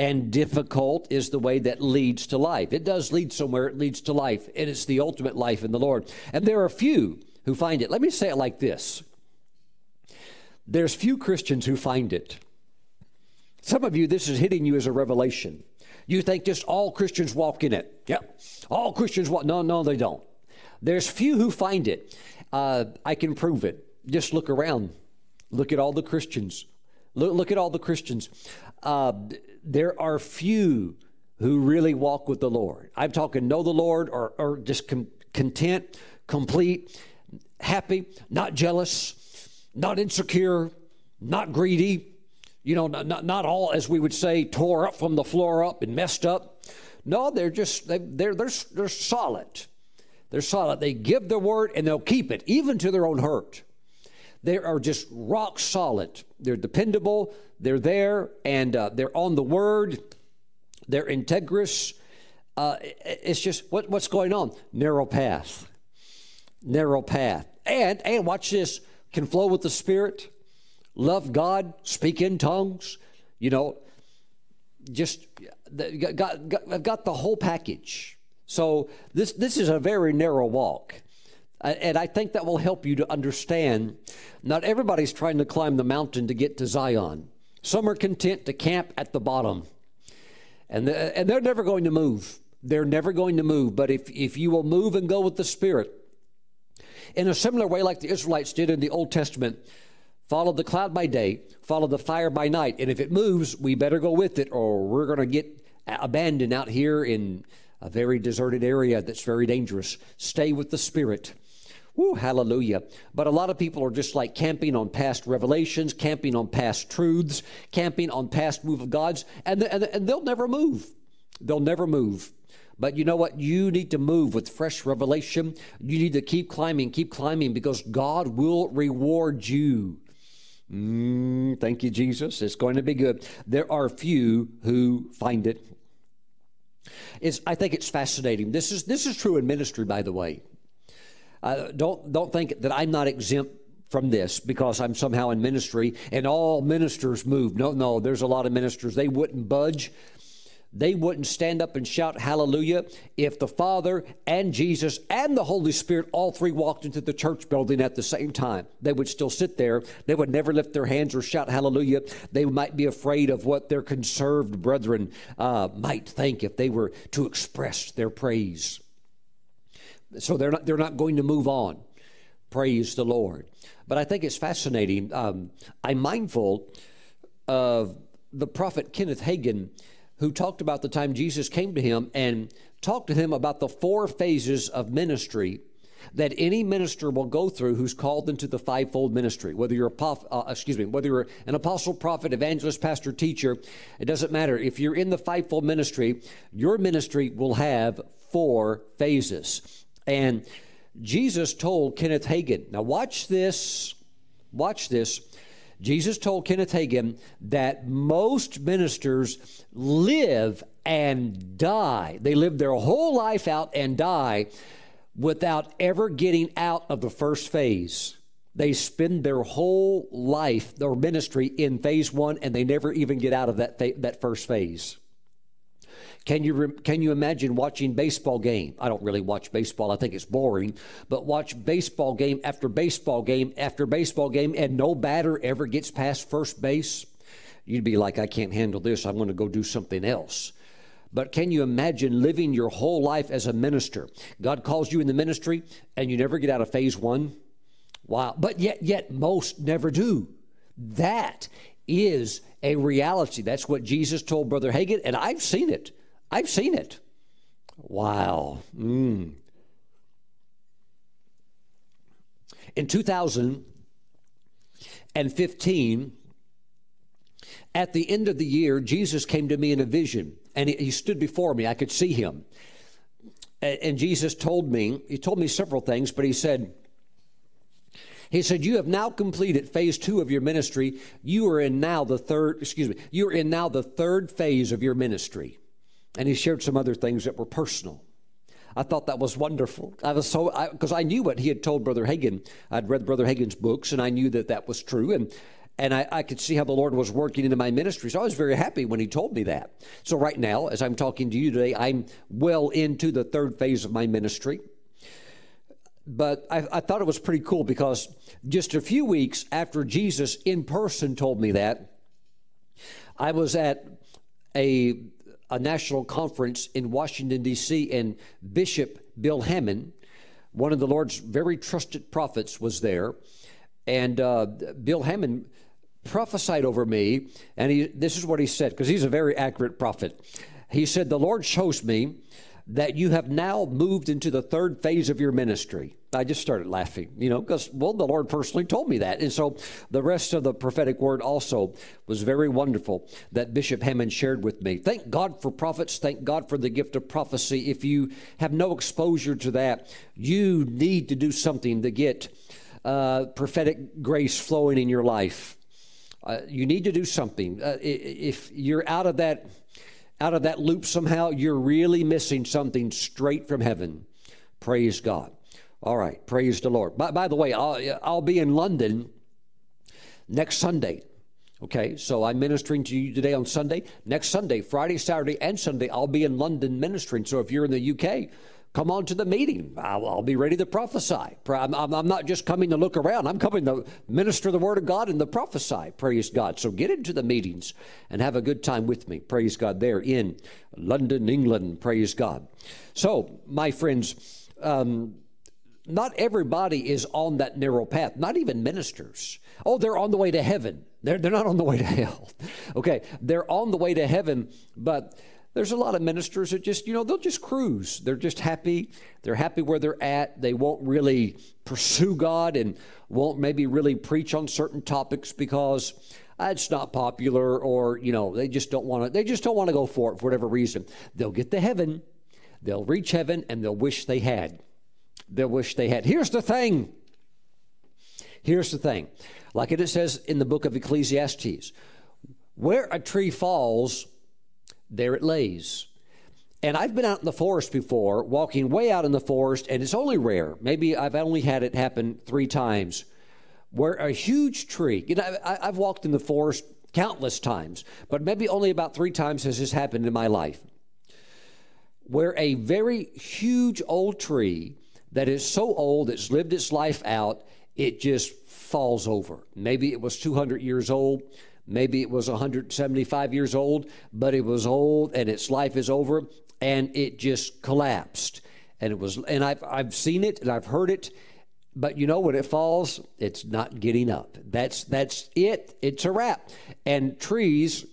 and difficult is the way that leads to life. It does lead somewhere, it leads to life, and it's the ultimate life in the Lord. And there are few who find it. Let me say it like this there's few Christians who find it. Some of you, this is hitting you as a revelation. You think just all Christians walk in it. Yep. All Christians walk. No, no, they don't. There's few who find it. Uh, I can prove it. Just look around. Look at all the Christians. Look, look at all the Christians. Uh, there are few who really walk with the Lord. I'm talking know the Lord or, or just com- content, complete, happy, not jealous, not insecure, not greedy. You know, not, not all, as we would say, tore up from the floor up and messed up. No, they're just, they, they're, they're, they're solid. They're solid. They give their word and they'll keep it, even to their own hurt. They are just rock solid. They're dependable. They're there and uh, they're on the word. They're integrous. Uh, it's just what, what's going on? Narrow path. Narrow path. And, and watch this can flow with the Spirit, love God, speak in tongues. You know, just got, got, got the whole package. So this, this is a very narrow walk. Uh, and I think that will help you to understand not everybody's trying to climb the mountain to get to Zion. Some are content to camp at the bottom. And, the, and they're never going to move. They're never going to move. But if, if you will move and go with the Spirit, in a similar way like the Israelites did in the Old Testament, follow the cloud by day, follow the fire by night. And if it moves, we better go with it or we're going to get abandoned out here in a very deserted area that's very dangerous. Stay with the Spirit. Woo, hallelujah. But a lot of people are just like camping on past revelations, camping on past truths, camping on past move of God's, and, and, and they'll never move. They'll never move. But you know what? You need to move with fresh revelation. You need to keep climbing, keep climbing, because God will reward you. Mm, thank you, Jesus. It's going to be good. There are few who find it. it is I think it's fascinating. This is this is true in ministry, by the way. Uh, don't don't think that I'm not exempt from this because I'm somehow in ministry and all ministers move. No, no, there's a lot of ministers they wouldn't budge they wouldn't stand up and shout hallelujah if the Father and Jesus and the Holy Spirit, all three walked into the church building at the same time. They would still sit there. They would never lift their hands or shout hallelujah. They might be afraid of what their conserved brethren uh, might think if they were to express their praise. So they're not, they're not going to move on. Praise the Lord. But I think it's fascinating. Um, I'm mindful of the prophet Kenneth Hagin who talked about the time Jesus came to him and talked to him about the four phases of ministry that any minister will go through who's called into the fivefold ministry. Whether you're a uh, excuse me, whether you're an apostle, prophet, evangelist, pastor, teacher, it doesn't matter. If you're in the fivefold ministry, your ministry will have four phases. And Jesus told Kenneth Hagin. Now watch this. Watch this. Jesus told Kenneth Hagin that most ministers live and die. They live their whole life out and die without ever getting out of the first phase. They spend their whole life, their ministry in phase one, and they never even get out of that, that first phase. Can you, can you imagine watching baseball game? I don't really watch baseball. I think it's boring. But watch baseball game after baseball game after baseball game, and no batter ever gets past first base. You'd be like, I can't handle this. I'm going to go do something else. But can you imagine living your whole life as a minister? God calls you in the ministry and you never get out of phase one? Wow. But yet, yet most never do. That is a reality. That's what Jesus told Brother Hagin, and I've seen it. I've seen it. Wow. Mm. In 2015, at the end of the year, Jesus came to me in a vision and he, stood before me. I could see him. And, and Jesus told me, he told me several things, but he said, he said, You have now completed phase two of your ministry. You are in now the third, excuse me, you are in now the third phase of your ministry. And he shared some other things that were personal. I thought that was wonderful. I was so because I, I, knew what he had told Brother Hagin. I'd read Brother Hagin's books, and I knew that that was true. And and I, I, could see how the Lord was working into my ministry. So I was very happy when He told me that. So right now, as I'm talking to you today, I'm well into the third phase of my ministry. But I, I thought it was pretty cool because just a few weeks after Jesus in person told me that, I was at a, a national conference in Washington, D.C., and Bishop Bill Hamon, one of the Lord's very trusted prophets, was there. And uh, Bill Hamon prophesied over me, and he, this is what he said, because he's a very accurate prophet. He said, The Lord shows me that you have now moved into the third phase of your ministry. I just started laughing, you know, because, well, the Lord personally told me that. And so the rest of the prophetic word also was very wonderful that Bishop Hamon shared with me. Thank God for prophets. Thank God for the gift of prophecy. If you have no exposure to that, you need to do something to get uh, prophetic grace flowing in your life. Uh, you need to do something. Uh, if you're out of that out of that loop somehow, you're really missing something straight from heaven. Praise God. All right, praise the Lord. By, by the way, I'll, I'll be in London next Sunday. Okay, so I'm ministering to you today on Sunday. Next Sunday, Friday, Saturday, and Sunday, I'll be in London ministering. So if you're in the UK, come on to the meeting. I'll, I'll be ready to prophesy. I'm, I'm, not just coming to look around, I'm coming to minister the word of God and to prophesy. Praise God. So get into the meetings and have a good time with me. Praise God. There in London, England. Praise God. So, my friends, um, not everybody is on that narrow path, not even ministers. Oh, they're on the way to heaven. They're, they're not on the way to hell. Okay, they're on the way to heaven, but there's a lot of ministers that just, you know, they'll just cruise. They're just happy. They're happy where they're at. They won't really pursue God and won't maybe really preach on certain topics because it's not popular or, you know, they just don't want to, they just don't want to go for it for whatever reason. They'll get to heaven, they'll reach heaven, and they'll wish they had. They'll wish they had. Here's the thing. Here's the thing. Like it says in the book of Ecclesiastes, where a tree falls, there it lays. And I've been out in the forest before, walking way out in the forest, and it's only rare. Maybe I've only had it happen three times, where a huge tree, you know, I, have walked in the forest countless times, but maybe only about three times has this happened in my life, where a very huge old tree that is so old, it's lived its life out, it just falls over. Maybe it was 200 years old. Maybe it was 175 years old, but it was old and its life is over and it just collapsed. And it was, and I've, I've seen it and I've heard it, but you know when it falls, it's not getting up. That's, that's it. It's a wrap. And trees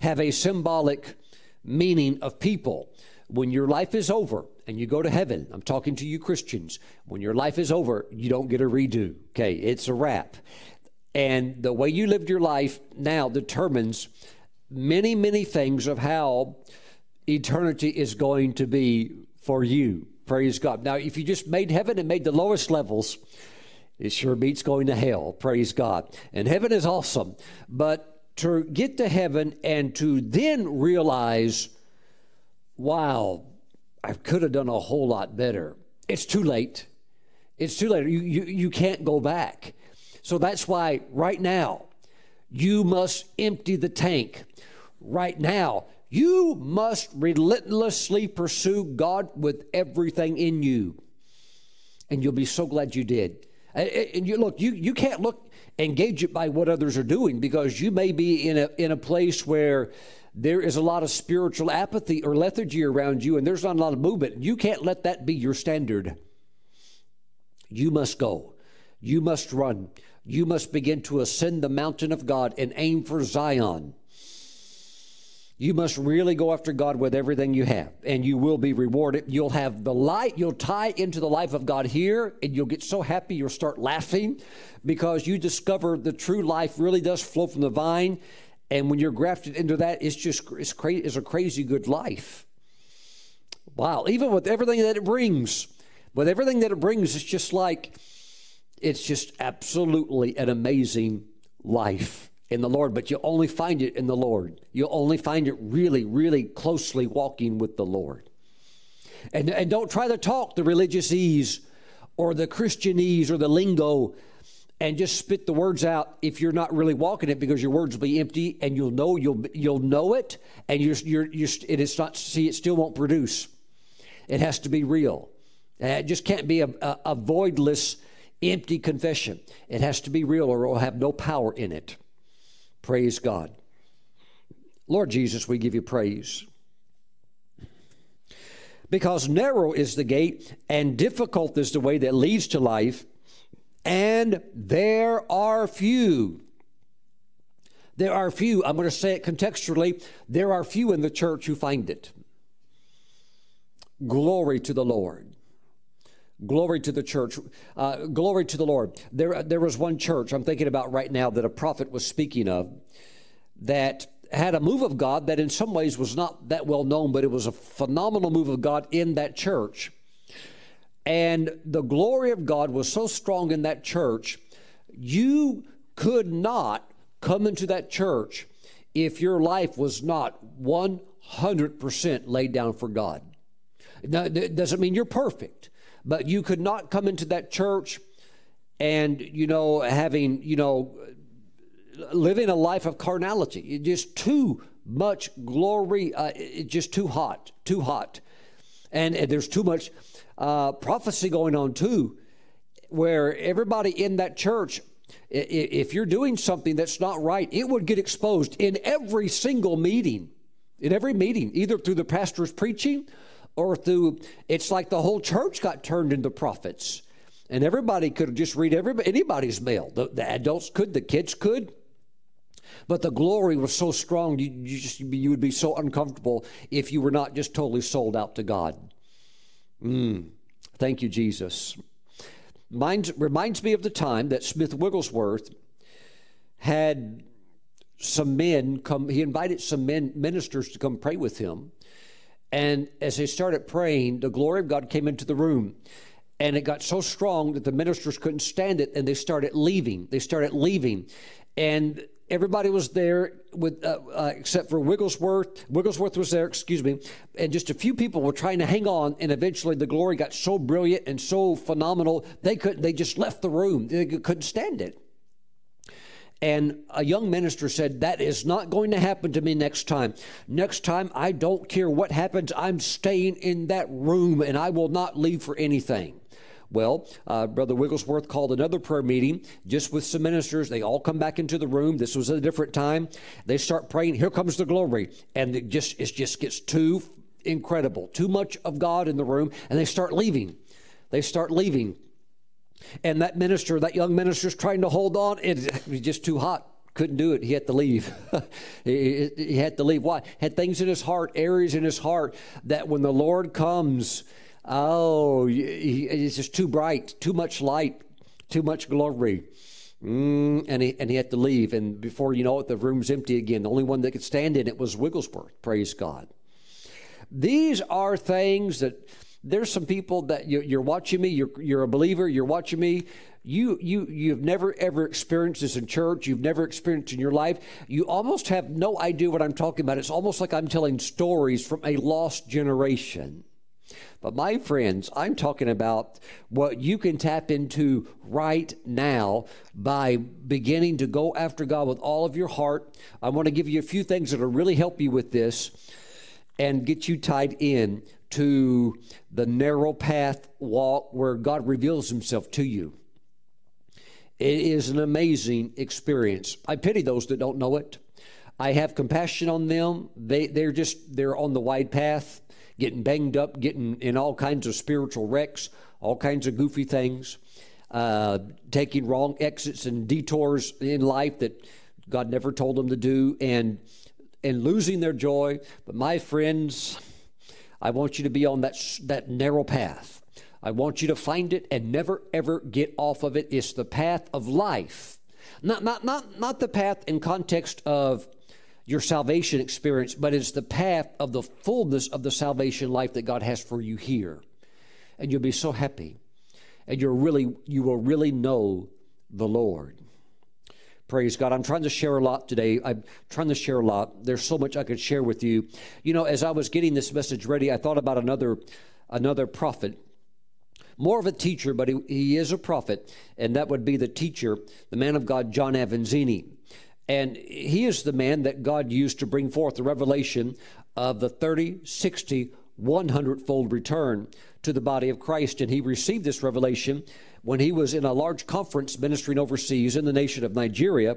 have a symbolic meaning of people. When your life is over and you go to heaven, I'm talking to you Christians, when your life is over, you don't get a redo. Okay, it's a wrap. And the way you lived your life now determines many, many things of how eternity is going to be for you. Praise God. Now, if you just made heaven and made the lowest levels, it sure beats going to hell. Praise God. And heaven is awesome. But to get to heaven and to then realize, wow, I could have done a whole lot better. It's too late. It's too late. You, you, you can't go back. So that's why right now, you must empty the tank. Right now, you must relentlessly pursue God with everything in you. And you'll be so glad you did. And you look, you, you can't look and gauge it by what others are doing because you may be in a, in a place where there is a lot of spiritual apathy or lethargy around you and there's not a lot of movement. You can't let that be your standard. You must go. You must run. You must begin to ascend the mountain of God and aim for Zion. You must really go after God with everything you have, and you will be rewarded. You'll have the light, you'll tie into the life of God here, and you'll get so happy you'll start laughing because you discover the true life really does flow from the vine. And when you're grafted into that, it's just it's, cra- it's a crazy good life. Wow, even with everything that it brings, with everything that it brings, it's just like, it's just absolutely an amazing life in the Lord, but you only find it in the Lord. You'll only find it really, really closely walking with the Lord. And, and don't try to talk the religious ease or the Christianese or the lingo and just spit the words out if you're not really walking it because your words will be empty and you'll know you'll you'll know it and you're you're, you're it is not see it still won't produce. It has to be real. It just can't be a, a, a voidless, empty confession. It has to be real or it will have no power in it. Praise God. Lord Jesus, we give you praise. Because narrow is the gate and difficult is the way that leads to life, and there are few. There are few, I'm going to say it contextually, there are few in the church who find it. Glory to the Lord. Glory to the church. Uh, glory to the Lord. There, there was one church I'm thinking about right now that a prophet was speaking of that had a move of God that in some ways was not that well known, but it was a phenomenal move of God in that church. And the glory of God was so strong in that church, you could not come into that church if your life was not 100% laid down for God. Now, it doesn't mean you're perfect. But you could not come into that church and, you know, having, you know, living a life of carnality. It just too much glory, uh, it just too hot, too hot. And, and there's too much uh, prophecy going on too, where everybody in that church, if you're doing something that's not right, it would get exposed in every single meeting. In every meeting, either through the pastor's preaching or through, it's like the whole church got turned into prophets. And everybody could just read everybody, anybody's mail. The, the adults could, the kids could. But the glory was so strong, you, you, just, you would be so uncomfortable if you were not just totally sold out to God. Mm, thank you, Jesus. Minds, reminds me of the time that Smith Wigglesworth had some men come, he invited some men, ministers to come pray with him. And as they started praying, the glory of God came into the room. And it got so strong that the ministers couldn't stand it and they started leaving. They started leaving. And everybody was there with uh, uh, except for Wigglesworth. Wigglesworth was there, excuse me, and just a few people were trying to hang on. And eventually, the glory got so brilliant and so phenomenal they could they just left the room. They couldn't stand it. And a young minister said, That is not going to happen to me next time. Next time, I don't care what happens, I'm staying in that room and I will not leave for anything. Well, uh, Brother Wigglesworth called another prayer meeting just with some ministers. They all come back into the room. This was a different time. They start praying. Here comes the glory, and it just it just gets too incredible, too much of God in the room, and they start leaving. They start leaving. And that minister, that young minister, is trying to hold on. It was just too hot. Couldn't do it. He had to leave. he, he had to leave. Why? Had things in his heart, areas in his heart that when the Lord comes, Oh, it's just too bright, too much light, too much glory. Mm, and he and he had to leave, and before you know it, the room's empty again. The only one that could stand in it was Wigglesworth. Praise God. These are things that there's some people that you're watching me. You're you're a believer. You're watching me. You you you've never ever experienced this in church. You've never experienced in your life. You almost have no idea what I'm talking about. It's almost like I'm telling stories from a lost generation. But my friends, I'm talking about what you can tap into right now by beginning to go after God with all of your heart. I want to give you a few things that will really help you with this and get you tied in to the narrow path walk where God reveals himself to you. It is an amazing experience. I pity those that don't know it. I have compassion on them. They they're just they're on the wide path getting banged up, getting in all kinds of spiritual wrecks, all kinds of goofy things, uh, taking wrong exits and detours in life that God never told them to do, and and losing their joy. But my friends, I want you to be on that that narrow path. I want you to find it and never ever get off of it. It's the path of life. Not not not not the path in context of your salvation experience, but it's the path of the fullness of the salvation life that God has for you here. And you'll be so happy. And you're really, you will really know the Lord. Praise God. I'm trying to share a lot today. I'm trying to share a lot. There's so much I could share with you. You know, as I was getting this message ready, I thought about another another prophet. More of a teacher, but he, he is a prophet, and that would be the teacher, the man of God, John Avanzini. And he is the man that God used to bring forth the revelation of the 30, 60, 100 fold return to the body of Christ. And he received this revelation when he was in a large conference ministering overseas in the nation of Nigeria.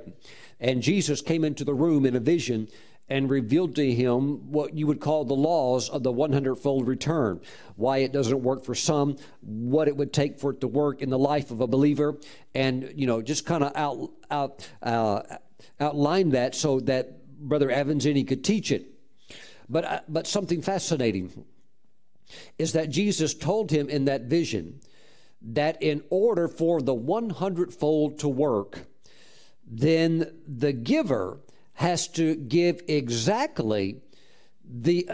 And Jesus came into the room in a vision and revealed to him what you would call the laws of the 100 fold return why it doesn't work for some what it would take for it to work in the life of a believer and you know just kind of out out uh, outlined that so that Brother Avanzini could teach it. But, uh, but something fascinating is that Jesus told him in that vision that in order for the 100 fold to work, then the giver has to give exactly the,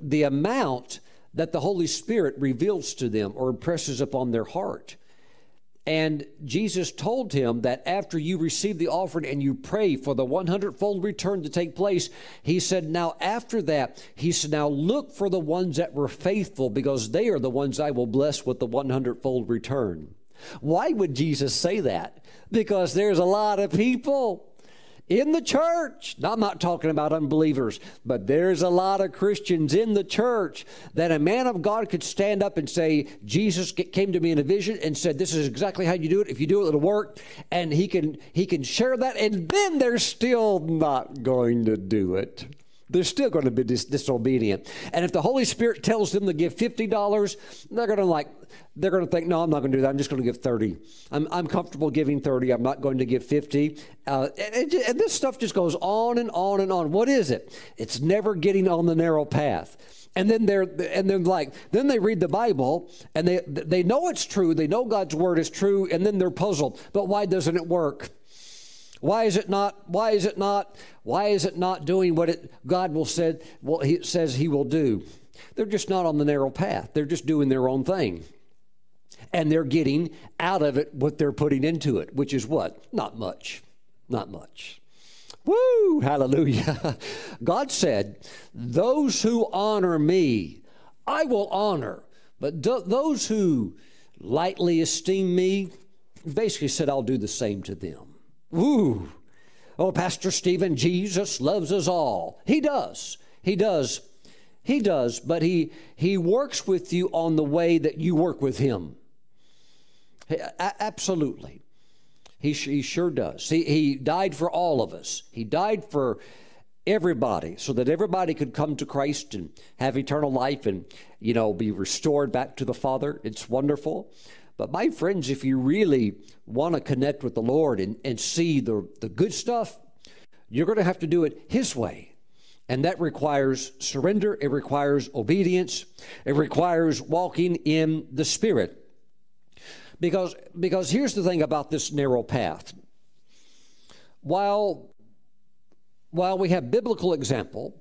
the amount that the Holy Spirit reveals to them or impresses upon their heart. And Jesus told him that after you receive the offering and you pray for the 100 fold return to take place, he said, Now after that, he said, Now look for the ones that were faithful because they are the ones I will bless with the 100 fold return. Why would Jesus say that? Because there's a lot of people in the church. Now, I'm not talking about unbelievers, but there's a lot of Christians in the church that a man of God could stand up and say, Jesus came to me in a vision and said, This is exactly how you do it. If you do it, it'll work. And he can he can share that, and then they're still not going to do it. They're still going to be dis- disobedient. And if the Holy Spirit tells them to give $50, they're going to like, they're going to think, no, I'm not going to do that. I'm just going to give 30. I'm, I'm comfortable giving 30. I'm not going to give 50. Uh, and, and this stuff just goes on and on and on. What is it? It's never getting on the narrow path and then they're and then like then they read the bible and they they know it's true they know god's word is true and then they're puzzled but why doesn't it work why is it not? Why is it not? Why is it not doing what it, God will said? Well, He says He will do. They're just not on the narrow path. They're just doing their own thing, and they're getting out of it what they're putting into it, which is what? Not much. Not much. Woo! Hallelujah. God said, "Those who honor me, I will honor, but do, those who lightly esteem me." Basically, said, "I'll do the same to them." Woo! Oh, Pastor Stephen, Jesus loves us all. He does. He does. He does, but he he works with you on the way that you work with him. A- absolutely. He, he sure does. He, he died for all of us. He died for everybody so that everybody could come to Christ and have eternal life and, you know, be restored back to the Father. It's wonderful. But my friends, if you really want to connect with the Lord and, and see the, the good stuff, you're going to have to do it His way. And that requires surrender, it requires obedience, it requires walking in the Spirit. Because, because here's the thing about this narrow path. While, while we have biblical example,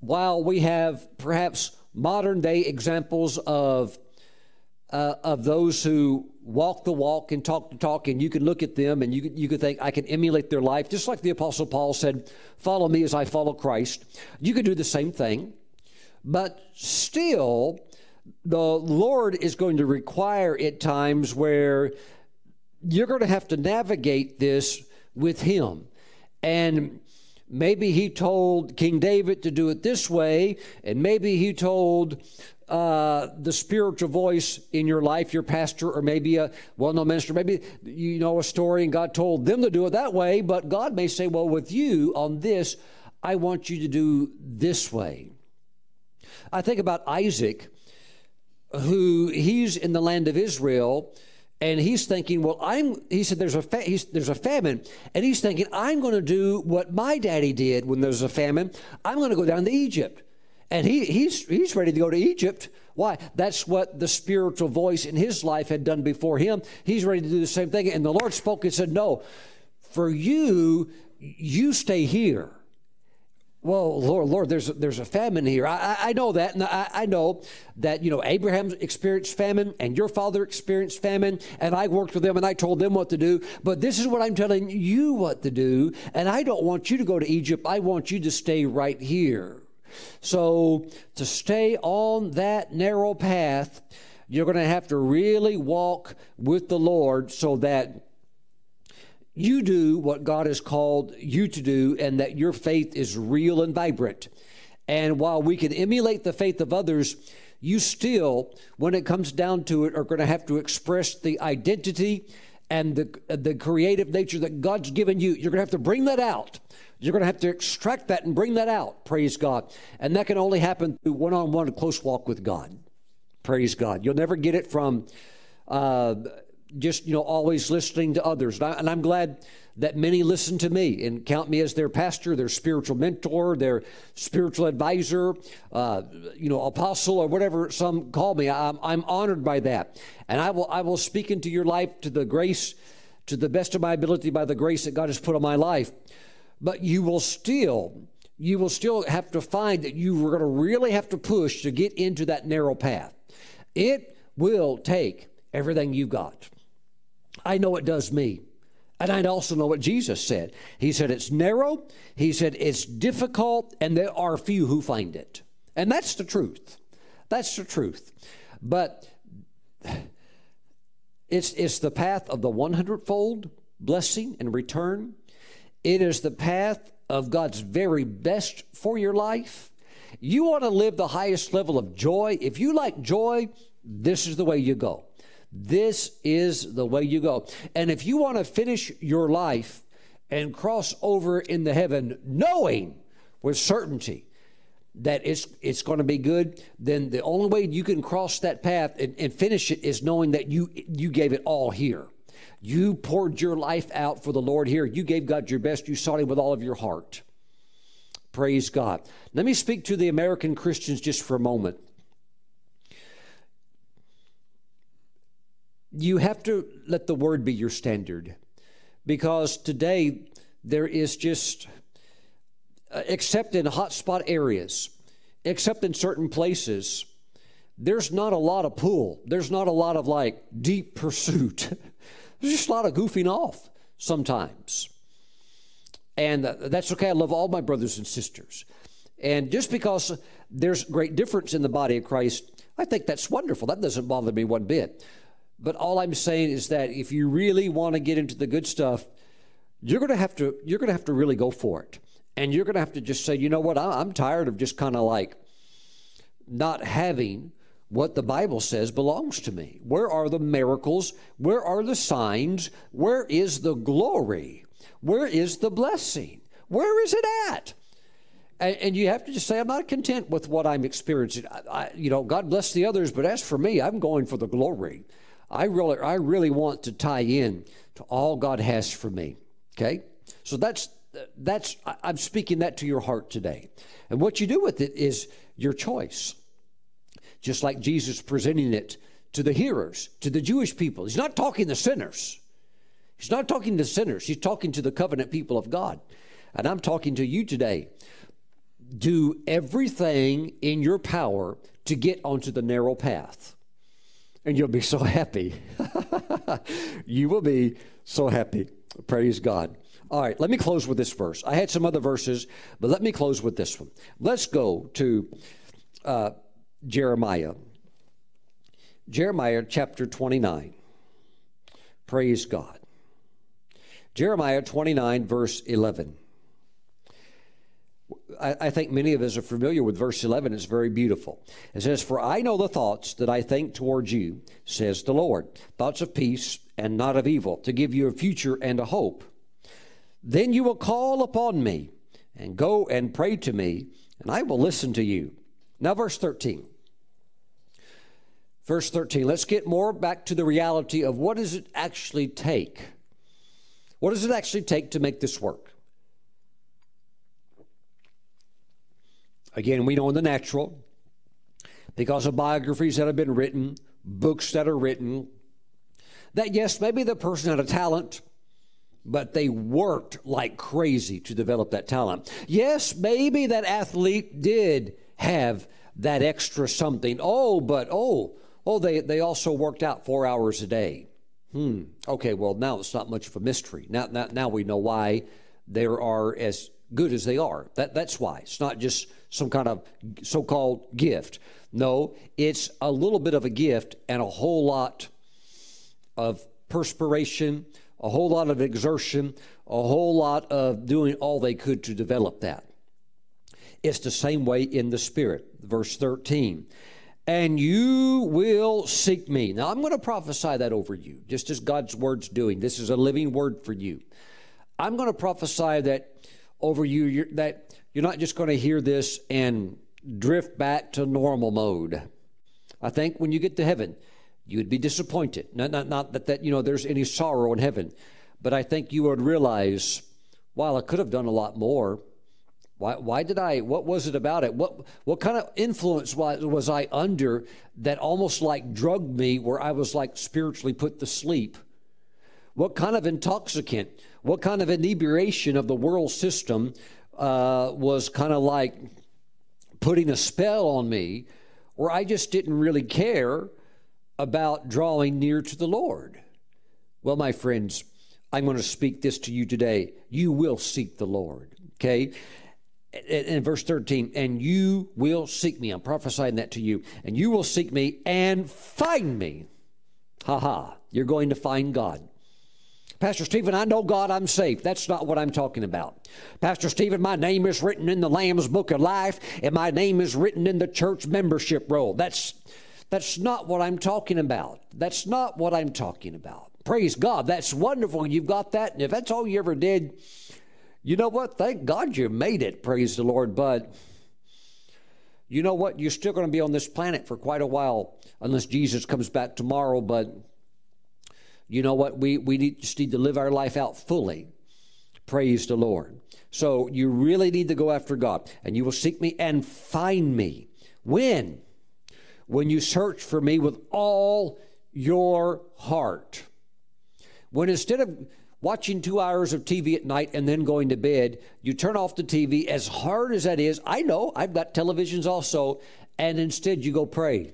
while we have perhaps modern day examples of, uh, of those who walk the walk and talk the talk, and you can look at them and you, you could think, I can emulate their life, just like the Apostle Paul said, Follow me as I follow Christ. You could do the same thing, but still, the Lord is going to require at times where you're going to have to navigate this with Him. And maybe He told King David to do it this way, and maybe He told uh, the spiritual voice in your life, your pastor, or maybe a well known minister, maybe you know a story and God told them to do it that way, but God may say, Well, with you on this, I want you to do this way. I think about Isaac, who he's in the land of Israel. And he's thinking, well, I'm. He said, "There's a fa- there's a famine," and he's thinking, "I'm going to do what my daddy did when there's a famine. I'm going to go down to Egypt." And he, he's, he's ready to go to Egypt. Why? That's what the spiritual voice in his life had done before him. He's ready to do the same thing. And the Lord spoke and said, No, for you, you stay here. Well, Lord, Lord, there's a, there's a famine here. I, I know that, and I, I know that you know Abraham experienced famine, and your father experienced famine, and I worked with them, and I told them what to do. But this is what I'm telling you what to do, and I don't want you to go to Egypt. I want you to stay right here. So, to stay on that narrow path, you're going to have to really walk with the Lord so that you do what God has called you to do and that your faith is real and vibrant. And while we can emulate the faith of others, you still, when it comes down to it, are going to have to express the identity and the, the creative nature that God's given you. You're going to have to bring that out. You're going to have to extract that and bring that out. Praise God. And that can only happen through one on one, close walk with God. Praise God. You'll never get it from uh, just, you know, always listening to others. And I'm glad that many listen to me and count me as their pastor, their spiritual mentor, their spiritual advisor, uh, you know, apostle, or whatever some call me. I'm, I'm honored by that. And I will, I will speak into your life to the grace, to the best of my ability by the grace that God has put on my life but you will still you will still have to find that you are going to really have to push to get into that narrow path. It will take everything you got. I know it does me. And I also know what Jesus said. He said it's narrow, he said it's difficult, and there are few who find it. And that's the truth. That's the truth. But it's, it's the path of the 100 fold blessing and return. It is the path of God's very best for your life. You want to live the highest level of joy. If you like joy, this is the way you go. This is the way you go. And if you want to finish your life and cross over in the heaven knowing with certainty that it's it's going to be good, then the only way you can cross that path and, and finish it is knowing that you you gave it all here. You poured your life out for the Lord here. You gave God your best. You sought Him with all of your heart. Praise God. Let me speak to the American Christians just for a moment. You have to let the Word be your standard because today there is just, uh, except in hotspot areas, except in certain places, there's not a lot of pull. There's not a lot of like deep pursuit. There's just a lot of goofing off sometimes. And that's okay. I love all my brothers and sisters. And just because there's great difference in the body of Christ, I think that's wonderful. That doesn't bother me one bit. But all I'm saying is that if you really want to get into the good stuff, you're going to have to you're going to have to really go for it. And you're going to have to just say, you know what, I'm tired of just kind of like not having what the Bible says belongs to me. Where are the miracles? Where are the signs? Where is the glory? Where is the blessing? Where is it at? And, and you have to just say, I'm not content with what I'm experiencing. I, I, you know, God bless the others, but as for me, I'm going for the glory. I really, I really want to tie in to all God has for me. Okay, so that's that's I'm speaking that to your heart today. And what you do with it is your choice. Just like Jesus presenting it to the hearers, to the Jewish people. He's not talking to sinners. He's not talking to sinners. He's talking to the covenant people of God. And I'm talking to you today. Do everything in your power to get onto the narrow path. And you'll be so happy. you will be so happy. Praise God. All right, let me close with this verse. I had some other verses, but let me close with this one. Let's go to uh, Jeremiah. Jeremiah chapter 29. Praise God. Jeremiah 29, verse 11. I, I, think many of us are familiar with verse 11. It's very beautiful. It says, For I know the thoughts that I think towards you, says the Lord, thoughts of peace and not of evil, to give you a future and a hope. Then you will call upon me and go and pray to me, and I will listen to you. Now, verse 13. Verse 13, let's get more back to the reality of what does it actually take? What does it actually take to make this work? Again, we know in the natural, because of biographies that have been written, books that are written, that yes, maybe the person had a talent, but they worked like crazy to develop that talent. Yes, maybe that athlete did have that extra something. Oh, but oh, oh, they, they also worked out four hours a day. Hmm. Okay, well, now it's not much of a mystery. Now, now, now we know why they are as good as they are. That, that's why. It's not just some kind of so called gift. No, it's a little bit of a gift and a whole lot of perspiration, a whole lot of exertion, a whole lot of doing all they could to develop that. It's the same way in the Spirit. Verse 13. And you will seek me. Now, I'm going to prophesy that over you, just as God's word's doing. This is a living word for you. I'm going to prophesy that over you, that you're not just going to hear this and drift back to normal mode. I think when you get to heaven, you would be disappointed. Not, not, not that, that you know there's any sorrow in heaven, but I think you would realize, while I could have done a lot more. Why, why did I? What was it about it? What what kind of influence was, was I under that almost like drugged me, where I was like spiritually put to sleep? What kind of intoxicant? What kind of inebriation of the world system uh, was kind of like putting a spell on me, where I just didn't really care about drawing near to the Lord. Well, my friends, I'm going to speak this to you today. You will seek the Lord, okay? In verse 13, and you will seek me. I'm prophesying that to you. And you will seek me and find me. Ha ha. You're going to find God. Pastor Stephen, I know God, I'm saved. That's not what I'm talking about. Pastor Stephen, my name is written in the Lamb's Book of Life, and my name is written in the church membership roll. That's that's not what I'm talking about. That's not what I'm talking about. Praise God. That's wonderful. You've got that. And if that's all you ever did, you know what? Thank God you made it. Praise the Lord. But you know what? You're still going to be on this planet for quite a while unless Jesus comes back tomorrow. But you know what? We, we need, just need to live our life out fully. Praise the Lord. So you really need to go after God. And you will seek me and find me. When? when you search for me with all your heart. When instead of watching two hours of TV at night and then going to bed, you turn off the TV, as hard as that is, I know, I've got televisions also, and instead you go pray.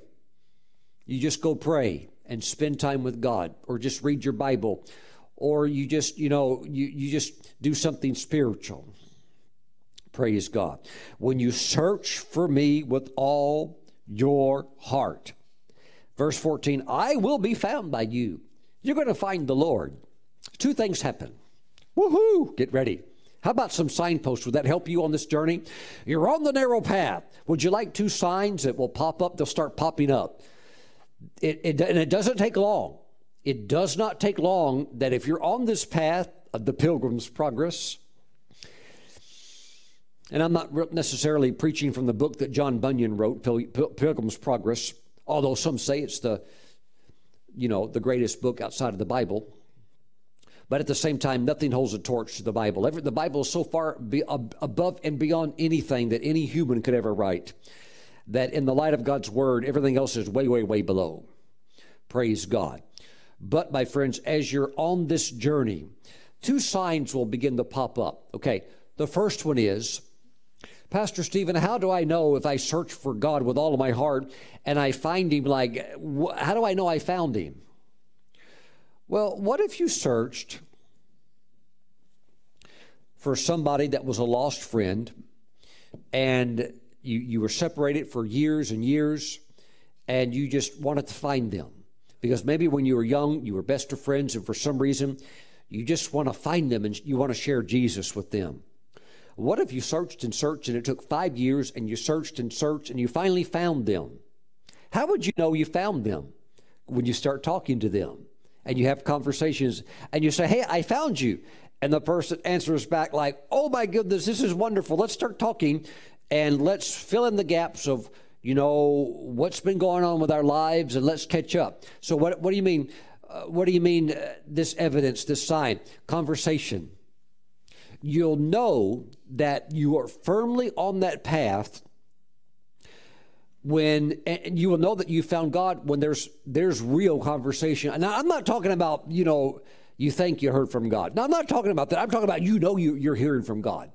You just go pray and spend time with God, or just read your Bible, or you just, you know, you, you just do something spiritual. Praise God. When you search for me with all your heart. Verse 14, I will be found by you. You're going to find the Lord. Two things happen. Woohoo! Get ready. How about some signposts? Would that help you on this journey? You're on the narrow path. Would you like two signs that will pop up? They'll start popping up. It, it, and it doesn't take long. It does not take long that if you're on this path of the pilgrim's progress, and I'm not necessarily preaching from the book that John Bunyan wrote, Pil- Pil- Pilgrim's Progress, although some say it's the, you know, the greatest book outside of the Bible. But at the same time, nothing holds a torch to the Bible. Every, the Bible is so far be, ab, above and beyond anything that any human could ever write that in the light of God's word, everything else is way, way, way below. Praise God. But, my friends, as you're on this journey, two signs will begin to pop up. Okay, the first one is Pastor Stephen, how do I know if I search for God with all of my heart and I find Him? Like, how do I know I found Him? Well, what if you searched for somebody that was a lost friend and you, you were separated for years and years and you just wanted to find them? Because maybe when you were young, you were best of friends, and for some reason, you just want to find them and you want to share Jesus with them. What if you searched and searched and it took five years and you searched and searched and you finally found them? How would you know you found them when you start talking to them? and you have conversations and you say, Hey, I found you. And the person answers back, like, Oh my goodness, this is wonderful. Let's start talking and let's fill in the gaps of, you know, what's been going on with our lives and let's catch up. So, what, what do you mean? Uh, what do you mean, uh, this evidence, this sign? Conversation. You'll know that you are firmly on that path when and you will know that you found God when there's there's real conversation. Now I'm not talking about you know you think you heard from God. Now I'm not talking about that. I'm talking about you know you, you're hearing from God,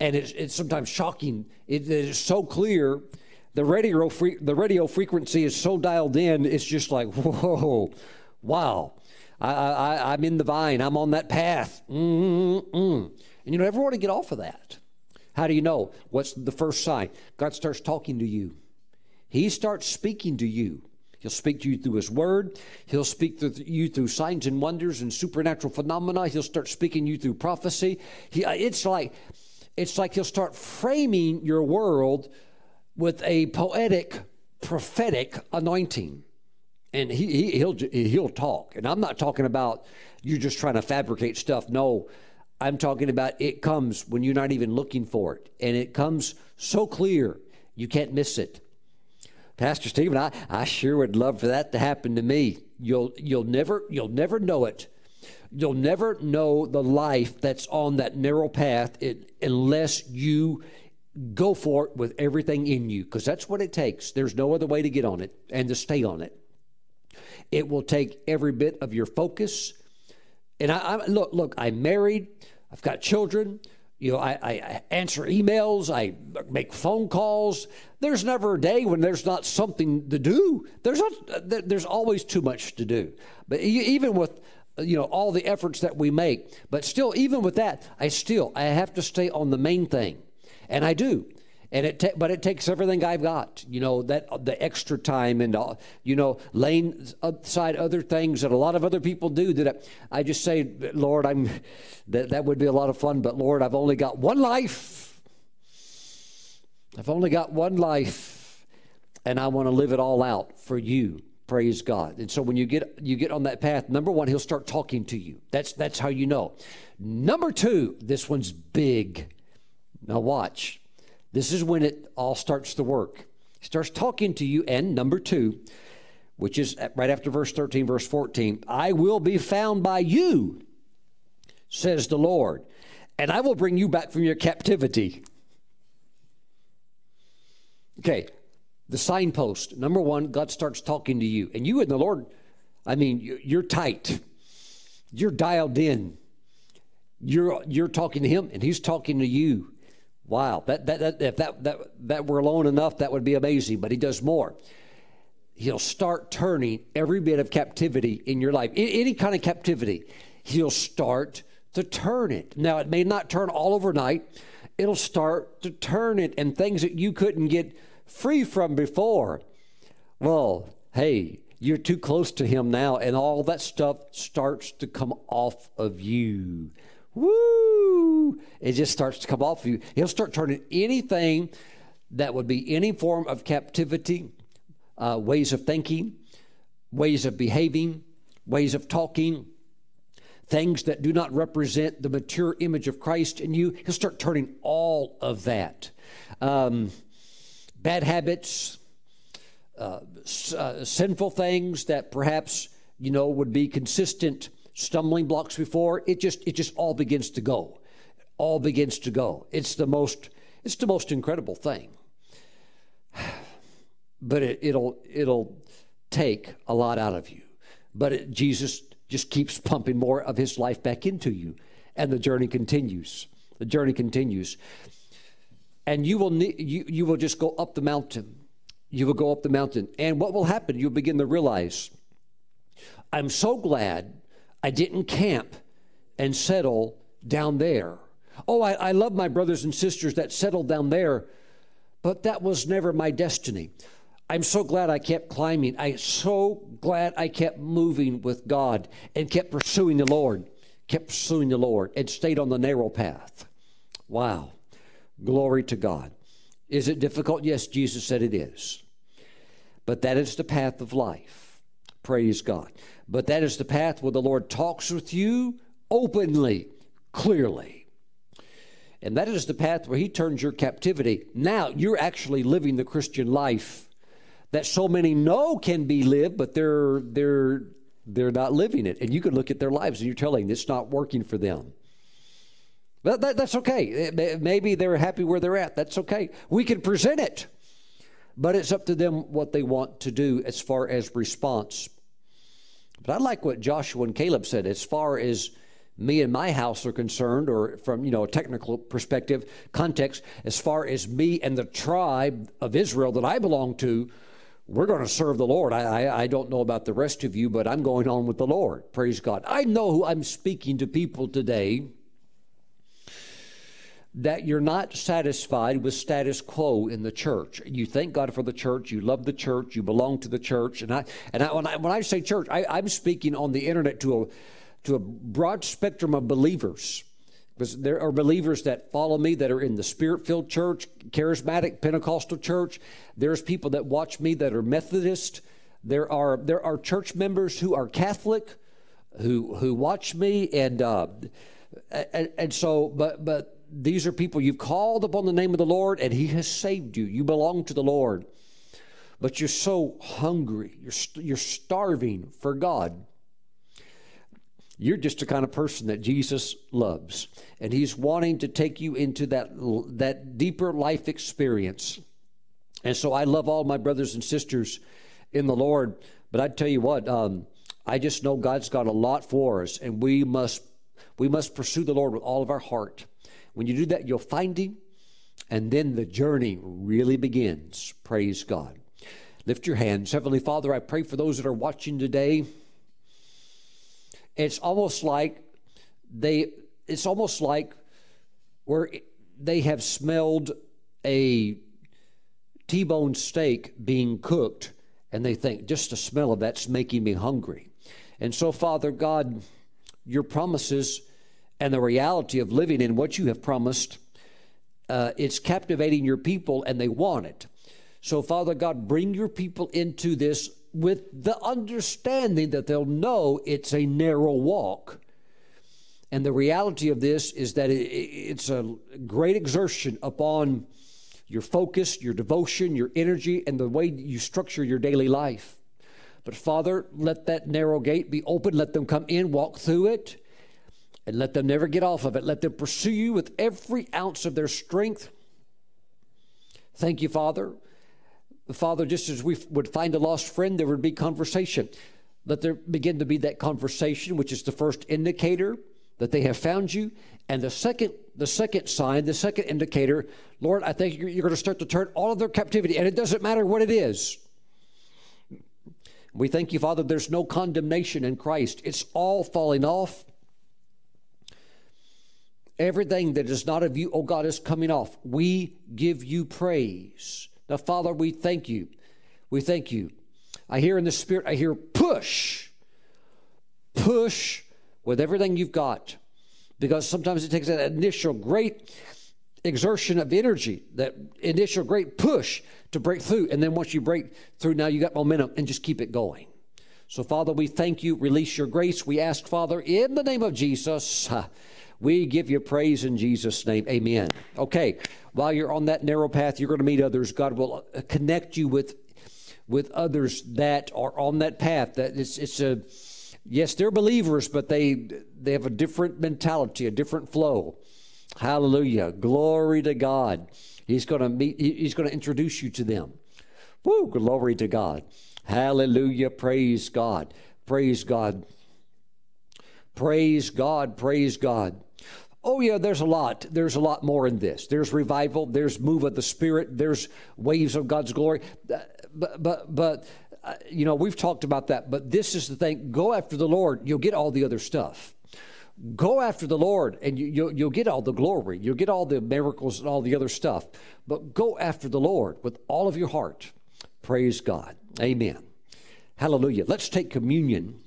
and it's it's sometimes shocking. it is so clear. The radio the radio frequency is so dialed in. It's just like whoa, wow. I, I I'm in the vine. I'm on that path. Mm-mm-mm. And you want to get off of that. How do you know? What's the first sign? God starts talking to you. He starts speaking to you. He'll speak to you through His Word. He'll speak to you through signs and wonders and supernatural phenomena. He'll start speaking you through prophecy. He, uh, it's like it's like He'll start framing your world with a poetic, prophetic anointing, and he, he he'll he'll talk. And I'm not talking about you just trying to fabricate stuff. No, I'm talking about it comes when you're not even looking for it, and it comes so clear you can't miss it. Pastor Stephen, I, I sure would love for that to happen to me. You'll you'll never you'll never know it. You'll never know the life that's on that narrow path it, unless you go for it with everything in you, because that's what it takes. There's no other way to get on it and to stay on it. It will take every bit of your focus. And I, I look, look, I'm married. I've got children. You know, I, I, answer emails, I make phone calls. There's never a day when there's not something to do. There's not, there's always too much to do. But even with you know all the efforts that we make, but still, even with that, I still I have to stay on the main thing, and I do and it ta- but it takes everything I've got, you know, that the extra time and uh, you know, laying aside other things that a lot of other people do. That I, I just say, Lord, I'm that that would be a lot of fun, but Lord, I've only got one life. I've only got one life, and I want to live it all out for you. Praise God. And so when you get you get on that path, number one, He'll start talking to you. That's that's how you know. Number two, this one's big. Now watch. This is when it all starts to work. He starts talking to you, and number two, which is right after verse 13, verse 14 I will be found by you, says the Lord, and I will bring you back from your captivity. Okay, the signpost. Number one, God starts talking to you, and you and the Lord, I mean, you're tight, you're dialed in. You're, you're talking to him, and he's talking to you. Wow, that, that, that, if that, that, that were alone enough, that would be amazing. But he does more. He'll start turning every bit of captivity in your life, any kind of captivity, he'll start to turn it. Now, it may not turn all overnight, it'll start to turn it, and things that you couldn't get free from before. Well, hey, you're too close to him now, and all that stuff starts to come off of you. Woo! It just starts to come off of you. He'll start turning anything that would be any form of captivity, uh, ways of thinking, ways of behaving, ways of talking, things that do not represent the mature image of Christ in you. He'll start turning all of that. Um, bad habits, uh, uh, sinful things that perhaps you know would be consistent stumbling blocks before, it just it just all begins to go. All begins to go. It's the most it's the most incredible thing. But it, it'll it'll take a lot out of you. But it, Jesus just keeps pumping more of his life back into you and the journey continues. The journey continues. And you will you, you will just go up the mountain. You will go up the mountain. And what will happen? You'll begin to realize I'm so glad I didn't camp and settle down there. Oh, I, I love my brothers and sisters that settled down there, but that was never my destiny. I'm so glad I kept climbing. I'm so glad I kept moving with God and kept pursuing the Lord, kept pursuing the Lord, and stayed on the narrow path. Wow. Glory to God. Is it difficult? Yes, Jesus said it is. But that is the path of life. Praise God. But that is the path where the Lord talks with you openly, clearly. And that is the path where He turns your captivity. Now you're actually living the Christian life that so many know can be lived, but they're they're they're not living it. And you can look at their lives and you're telling it's not working for them. But that, that's okay. Maybe they're happy where they're at. That's okay. We can present it, but it's up to them what they want to do as far as response. But I like what Joshua and Caleb said as far as me and my house are concerned, or from you know a technical perspective, context, as far as me and the tribe of Israel that I belong to, we're going to serve the Lord. I, I, I, don't know about the rest of you, but I'm going on with the Lord. Praise God. I know who I'm speaking to people today that you're not satisfied with status quo in the church. You thank God for the church, you love the church, you belong to the church. And I and I, when I when I say church, I, I'm speaking on the internet to a to a broad spectrum of believers. Because there are believers that follow me that are in the spirit filled church, charismatic, Pentecostal church. There's people that watch me that are Methodist. There are there are church members who are Catholic, who who watch me, and uh, and, and so but but these are people you've called upon the name of the Lord and He has saved you. You belong to the Lord. But you're so hungry, you're, you're starving for God. You're just the kind of person that Jesus loves. And He's wanting to take you into that, that deeper life experience. And so I love all my brothers and sisters in the Lord. But I tell you what, um, I just know God's got a lot for us, and we must we must pursue the Lord with all of our heart. When you do that, you'll find Him, and then the journey really begins. Praise God. Lift your hands. Heavenly Father, I pray for those that are watching today. It's almost like they, it's almost like where they have smelled a T bone steak being cooked, and they think, just the smell of that's making me hungry. And so, Father God, your promises and the reality of living in what you have promised, uh, it's captivating your people and they want it. So, Father God, bring your people into this with the understanding that they'll know it's a narrow walk. And the reality of this is that it's a great exertion upon your focus, your devotion, your energy, and the way you structure your daily life. But Father, let that narrow gate be open. Let them come in, walk through it and let them never get off of it. Let them pursue you with every ounce of their strength. Thank you, Father. Father, just as we would find a lost friend, there would be conversation. Let there begin to be that conversation, which is the first indicator that they have found you. And the second, the second sign, the second indicator, Lord, I think you're, you're going to start to turn all of their captivity, and it doesn't matter what it is. We thank you, Father, there's no condemnation in Christ. It's all falling off. Everything that is not of you, oh God, is coming off. We give you praise. Now, Father, we thank you. We thank you. I hear in the Spirit, I hear push. Push with everything you've got. Because sometimes it takes that initial great exertion of energy, that initial great push to break through. And then once you break through, now you got momentum and just keep it going. So, Father, we thank you. Release your grace. We ask, Father, in the name of Jesus. We give you praise in Jesus' name. Amen. Okay, while you're on that narrow path, you're going to meet others. God will uh, connect you with with others that are on that path. That it's it's a Yes, they're believers, but they they have a different mentality, a different flow. Hallelujah. Glory to God. He's going to meet he's going to introduce you to them. Woo, glory to God. Hallelujah. Praise God. Praise God. Praise God. Praise God. Oh, yeah, there's a lot. There's a lot more in this. There's revival, there's move of the Spirit, there's waves of God's glory. Uh, but, but, but uh, you know, we've talked about that. But this is the thing go after the Lord, you'll get all the other stuff. Go after the Lord, and you, you'll, you'll get all the glory. You'll get all the miracles and all the other stuff. But go after the Lord with all of your heart. Praise God. Amen. Hallelujah. Let's take communion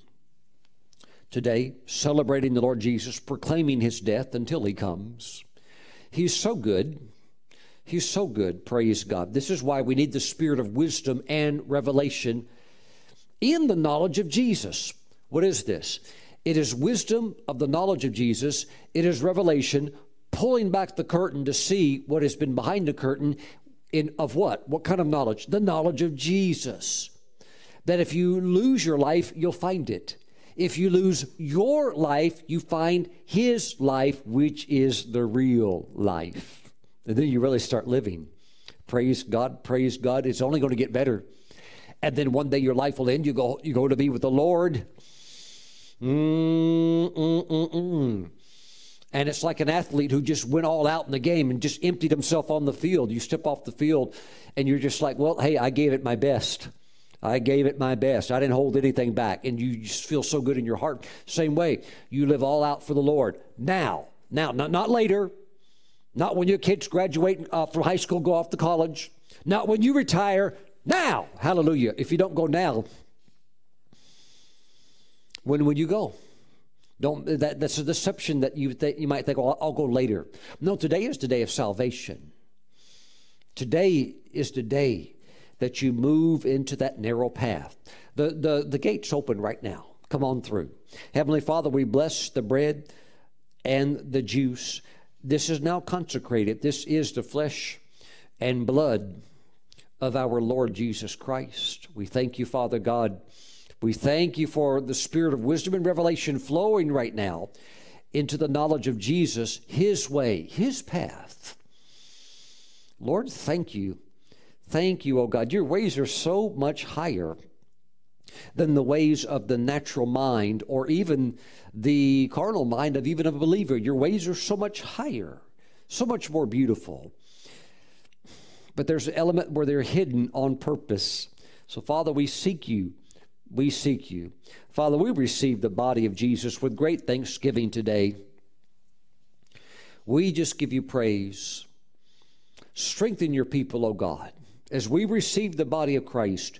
today, celebrating the Lord Jesus, proclaiming his death until he comes. He's so good. He's so good. Praise God. This is why we need the spirit of wisdom and revelation in the knowledge of Jesus. What is this? It is wisdom of the knowledge of Jesus, it is revelation, pulling back the curtain to see what has been behind the curtain in of what? What kind of knowledge? The knowledge of Jesus. That if you lose your life, you'll find it. If you lose your life, you find his life, which is the real life. And then you really start living. Praise God, praise God. It's only going to get better. And then one day your life will end. You go, you go to be with the Lord. Mm-mm-mm-mm. And it's like an athlete who just went all out in the game and just emptied himself on the field. You step off the field and you're just like, well, hey, I gave it my best. I gave it my best. I didn't hold anything back. And you just feel so good in your heart. Same way, you live all out for the Lord. Now, now, not, not later, not when your kids graduate uh, from high school, go off to college, not when you retire. Now, hallelujah. If you don't go now, when would you go? Don't that, that's a deception that you th- you might think, well, I'll go later. No, today is the day of salvation. Today is the day that you move into that narrow path. The, the, the gate's open right now. Come on through. Heavenly Father, we bless the bread and the juice. This is now consecrated. This is the flesh and blood of our Lord Jesus Christ. We thank you, Father God. We thank you for the spirit of wisdom and revelation flowing right now into the knowledge of Jesus, His way, His path. Lord, thank you Thank you, O God. Your ways are so much higher than the ways of the natural mind or even the carnal mind of even a believer. Your ways are so much higher, so much more beautiful. But there's an element where they're hidden on purpose. So, Father, we seek you. We seek you. Father, we receive the body of Jesus with great thanksgiving today. We just give you praise. Strengthen your people, O God as we receive the body of Christ,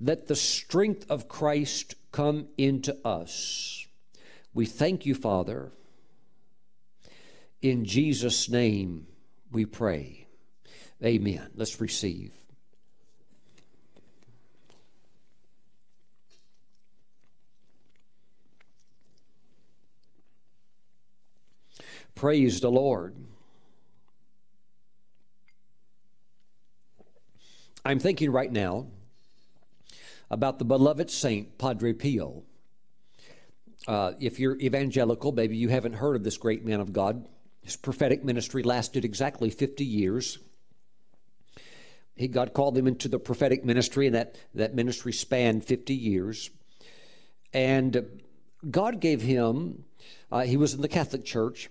let the strength of Christ come into us. We thank you, Father. In Jesus' name we pray. Amen. Let's receive. Praise the Lord. I'm thinking right now about the beloved saint, Padre Pio. Uh, if you're evangelical, maybe you haven't heard of this great man of God. His prophetic ministry lasted exactly 50 years. He, God called him into the prophetic ministry, and that, that ministry spanned 50 years. And God gave him, uh, he was in the Catholic Church,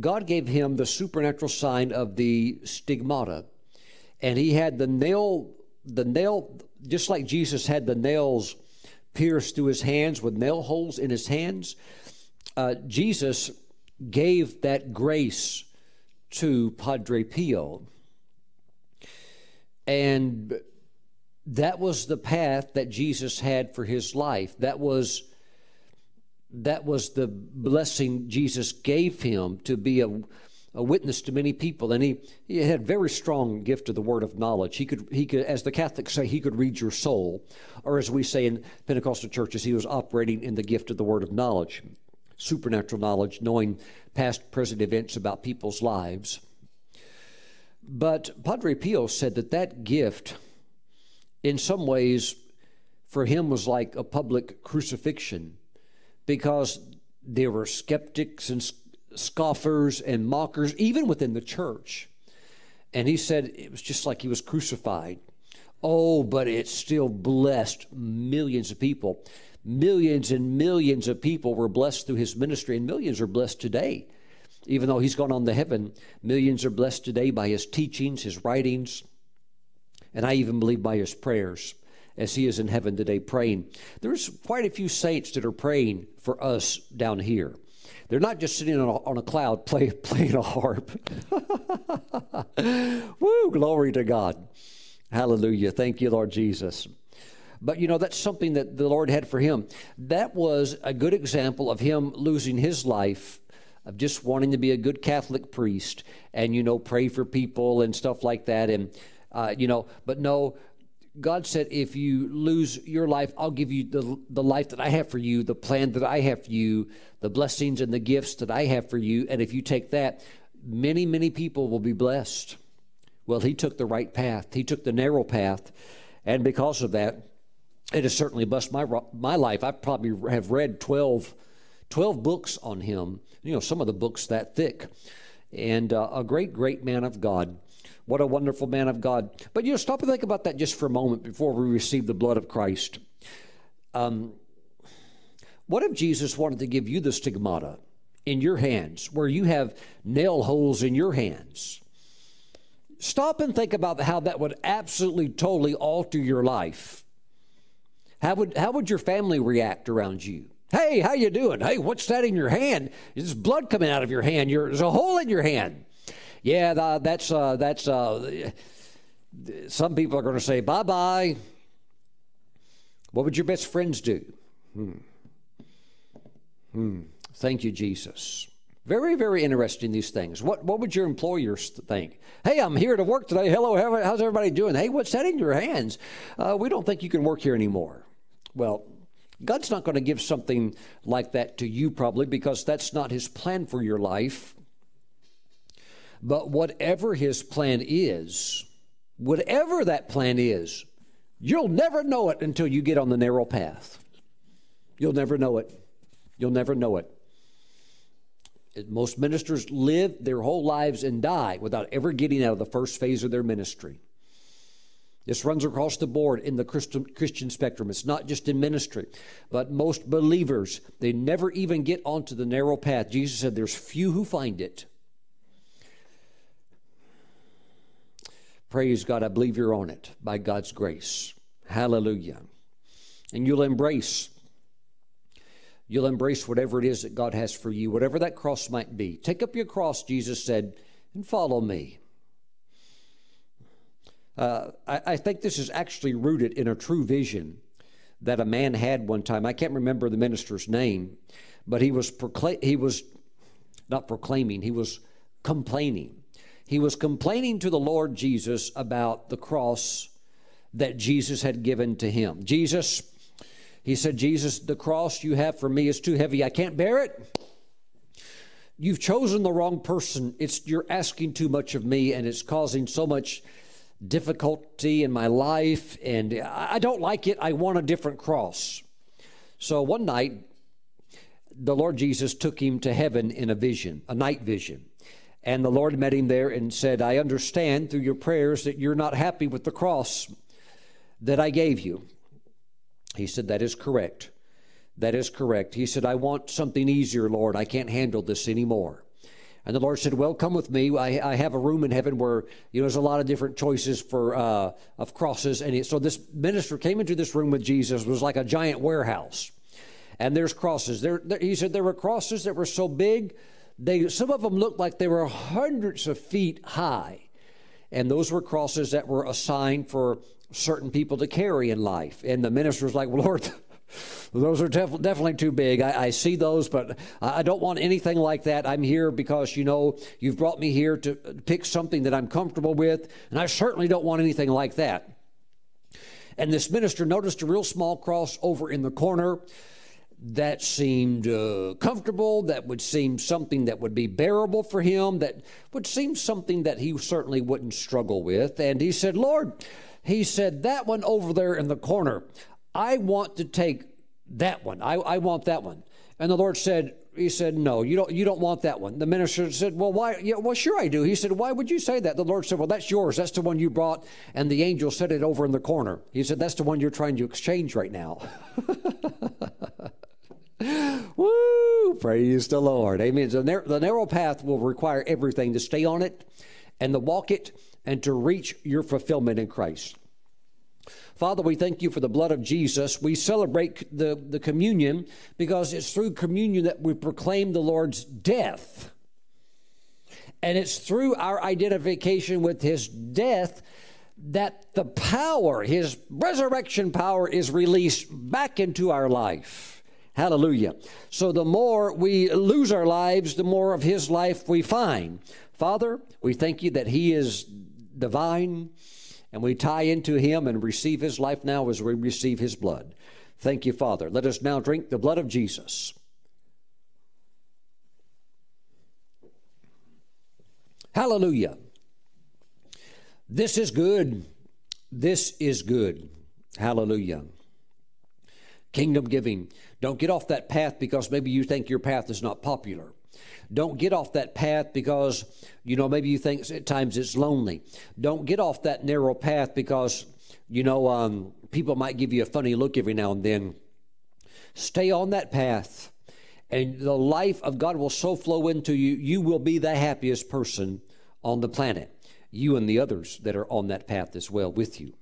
God gave him the supernatural sign of the stigmata and he had the nail, the nail, just like Jesus had the nails pierced through his hands with nail holes in his hands. Uh, Jesus gave that grace to Padre Pio. And that was the path that Jesus had for his life. That was that was the blessing Jesus gave him to be a a witness to many people, and he, he had very strong gift of the word of knowledge. He could, he could, as the Catholics say, he could read your soul, or as we say in Pentecostal churches, he was operating in the gift of the word of knowledge, supernatural knowledge, knowing past, present events about people's lives. But Padre Pio said that that gift, in some ways, for him was like a public crucifixion because there were skeptics and scoffers and mockers, even within the church. And he said it was just like he was crucified. Oh, but it still blessed millions of people. Millions and millions of people were blessed through his ministry, and millions are blessed today. Even though he's gone on to heaven, millions are blessed today by his teachings, his writings, and I even believe by his prayers as he is in heaven today praying. There's quite a few saints that are praying for us down here. They're not just sitting on a, on a cloud play, playing a harp. Woo, glory to God. Hallelujah. Thank you, Lord Jesus. But you know, that's something that the Lord had for him. That was a good example of him losing his life of just wanting to be a good Catholic priest and, you know, pray for people and stuff like that. And, uh, you know, but no, God said, if you lose your life, I'll give you the, the life that I have for you, the plan that I have for you, the blessings and the gifts that I have for you. And if you take that, many, many people will be blessed. Well, he took the right path, he took the narrow path. And because of that, it has certainly blessed my, my life. I probably have read 12, 12 books on him, you know, some of the books that thick. And uh, a great, great man of God. What a wonderful man of God. But you know, stop and think about that just for a moment before we receive the blood of Christ. Um, what if Jesus wanted to give you the stigmata in your hands, where you have nail holes in your hands? Stop and think about how that would absolutely, totally alter your life. How would, how would your family react around you? Hey, how you doing? Hey, what's that in your hand? There's blood coming out of your hand. You're, there's a hole in your hand yeah, that's uh, that's uh, some people are going to say bye bye. What would your best friends do? Hmm. Hmm. Thank you, Jesus. Very, very interesting, these things. What, what would your employers think? Hey, I'm here to work today. Hello, how's everybody doing? Hey, what's that in your hands? Uh, we don't think you can work here anymore. Well, God's not going to give something like that to you, probably, because that's not His plan for your life. But whatever his plan is, whatever that plan is, you'll never know it until you get on the narrow path. You'll never know it. You'll never know it. Most ministers live their whole lives and die without ever getting out of the first phase of their ministry. This runs across the board in the Christian spectrum. It's not just in ministry, but most believers, they never even get onto the narrow path. Jesus said there's few who find it. Praise God, I believe you're on it by God's grace. Hallelujah. And you'll embrace you'll embrace whatever it is that God has for you, whatever that cross might be. Take up your cross, Jesus said, and follow me. Uh, I, I, think this is actually rooted in a true vision that a man had one time. I can't remember the minister's name, but he was procla- he was not proclaiming, he was complaining he was complaining to the Lord Jesus about the cross that Jesus had given to him. Jesus, he said, Jesus, the cross you have for me is too heavy. I can't bear it. You've chosen the wrong person. It's you're asking too much of me, and it's causing so much difficulty in my life, and I don't like it. I want a different cross. So one night, the Lord Jesus took him to heaven in a vision, a night vision. And the Lord met him there and said, I understand through your prayers that you're not happy with the cross that I gave you. He said, That is correct. That is correct. He said, I want something easier, Lord. I can't handle this anymore. And the Lord said, Well, come with me. I, I have a room in heaven where you know there's a lot of different choices for uh, of crosses. And he, so this minister came into this room with Jesus. It was like a giant warehouse, and there's crosses. There, there, he said there were crosses that were so big they, some of them looked like they were hundreds of feet high. And those were crosses that were assigned for certain people to carry in life. And the minister was like, Lord, those are def- definitely too big. I, I, see those, but I don't want anything like that. I'm here because, you know, you've brought me here to uh, pick something that I'm comfortable with, and I certainly don't want anything like that. And this minister noticed a real small cross over in the corner that seemed uh, comfortable, that would seem something that would be bearable for him, that would seem something that he certainly wouldn't struggle with. And he said, Lord, he said, that one over there in the corner, I want to take that one. I, I want that one. And the Lord said, he said, no, you don't, you don't want that one. The minister said, well, why? Yeah, well, sure I do. He said, why would you say that? The Lord said, well, that's yours. That's the one you brought. And the angel set it over in the corner. He said, that's the one you're trying to exchange right now. Woo! Praise the Lord. Amen. The, narrow, the narrow path will require everything to stay on it and to walk it and to reach your fulfillment in Christ. Father, we thank you for the blood of Jesus. We celebrate the, the communion because it's through communion that we proclaim the Lord's death. And it's through our identification with his death that the power, his resurrection power, is released back into our life. Hallelujah. So the more we lose our lives, the more of his life we find. Father, we thank you that he is divine and we tie into him and receive his life now as we receive his blood. Thank you, Father. Let us now drink the blood of Jesus. Hallelujah. This is good. This is good. Hallelujah. Kingdom giving. Don't get off that path because maybe you think your path is not popular. Don't get off that path because, you know, maybe you think at times it's lonely. Don't get off that narrow path because, you know, um, people might give you a funny look every now and then. Stay on that path, and the life of God will so flow into you, you will be the happiest person on the planet. You and the others that are on that path as well with you.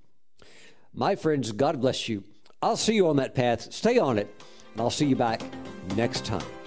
My friends, God bless you. I'll see you on that path. Stay on it, I'll see you back next time.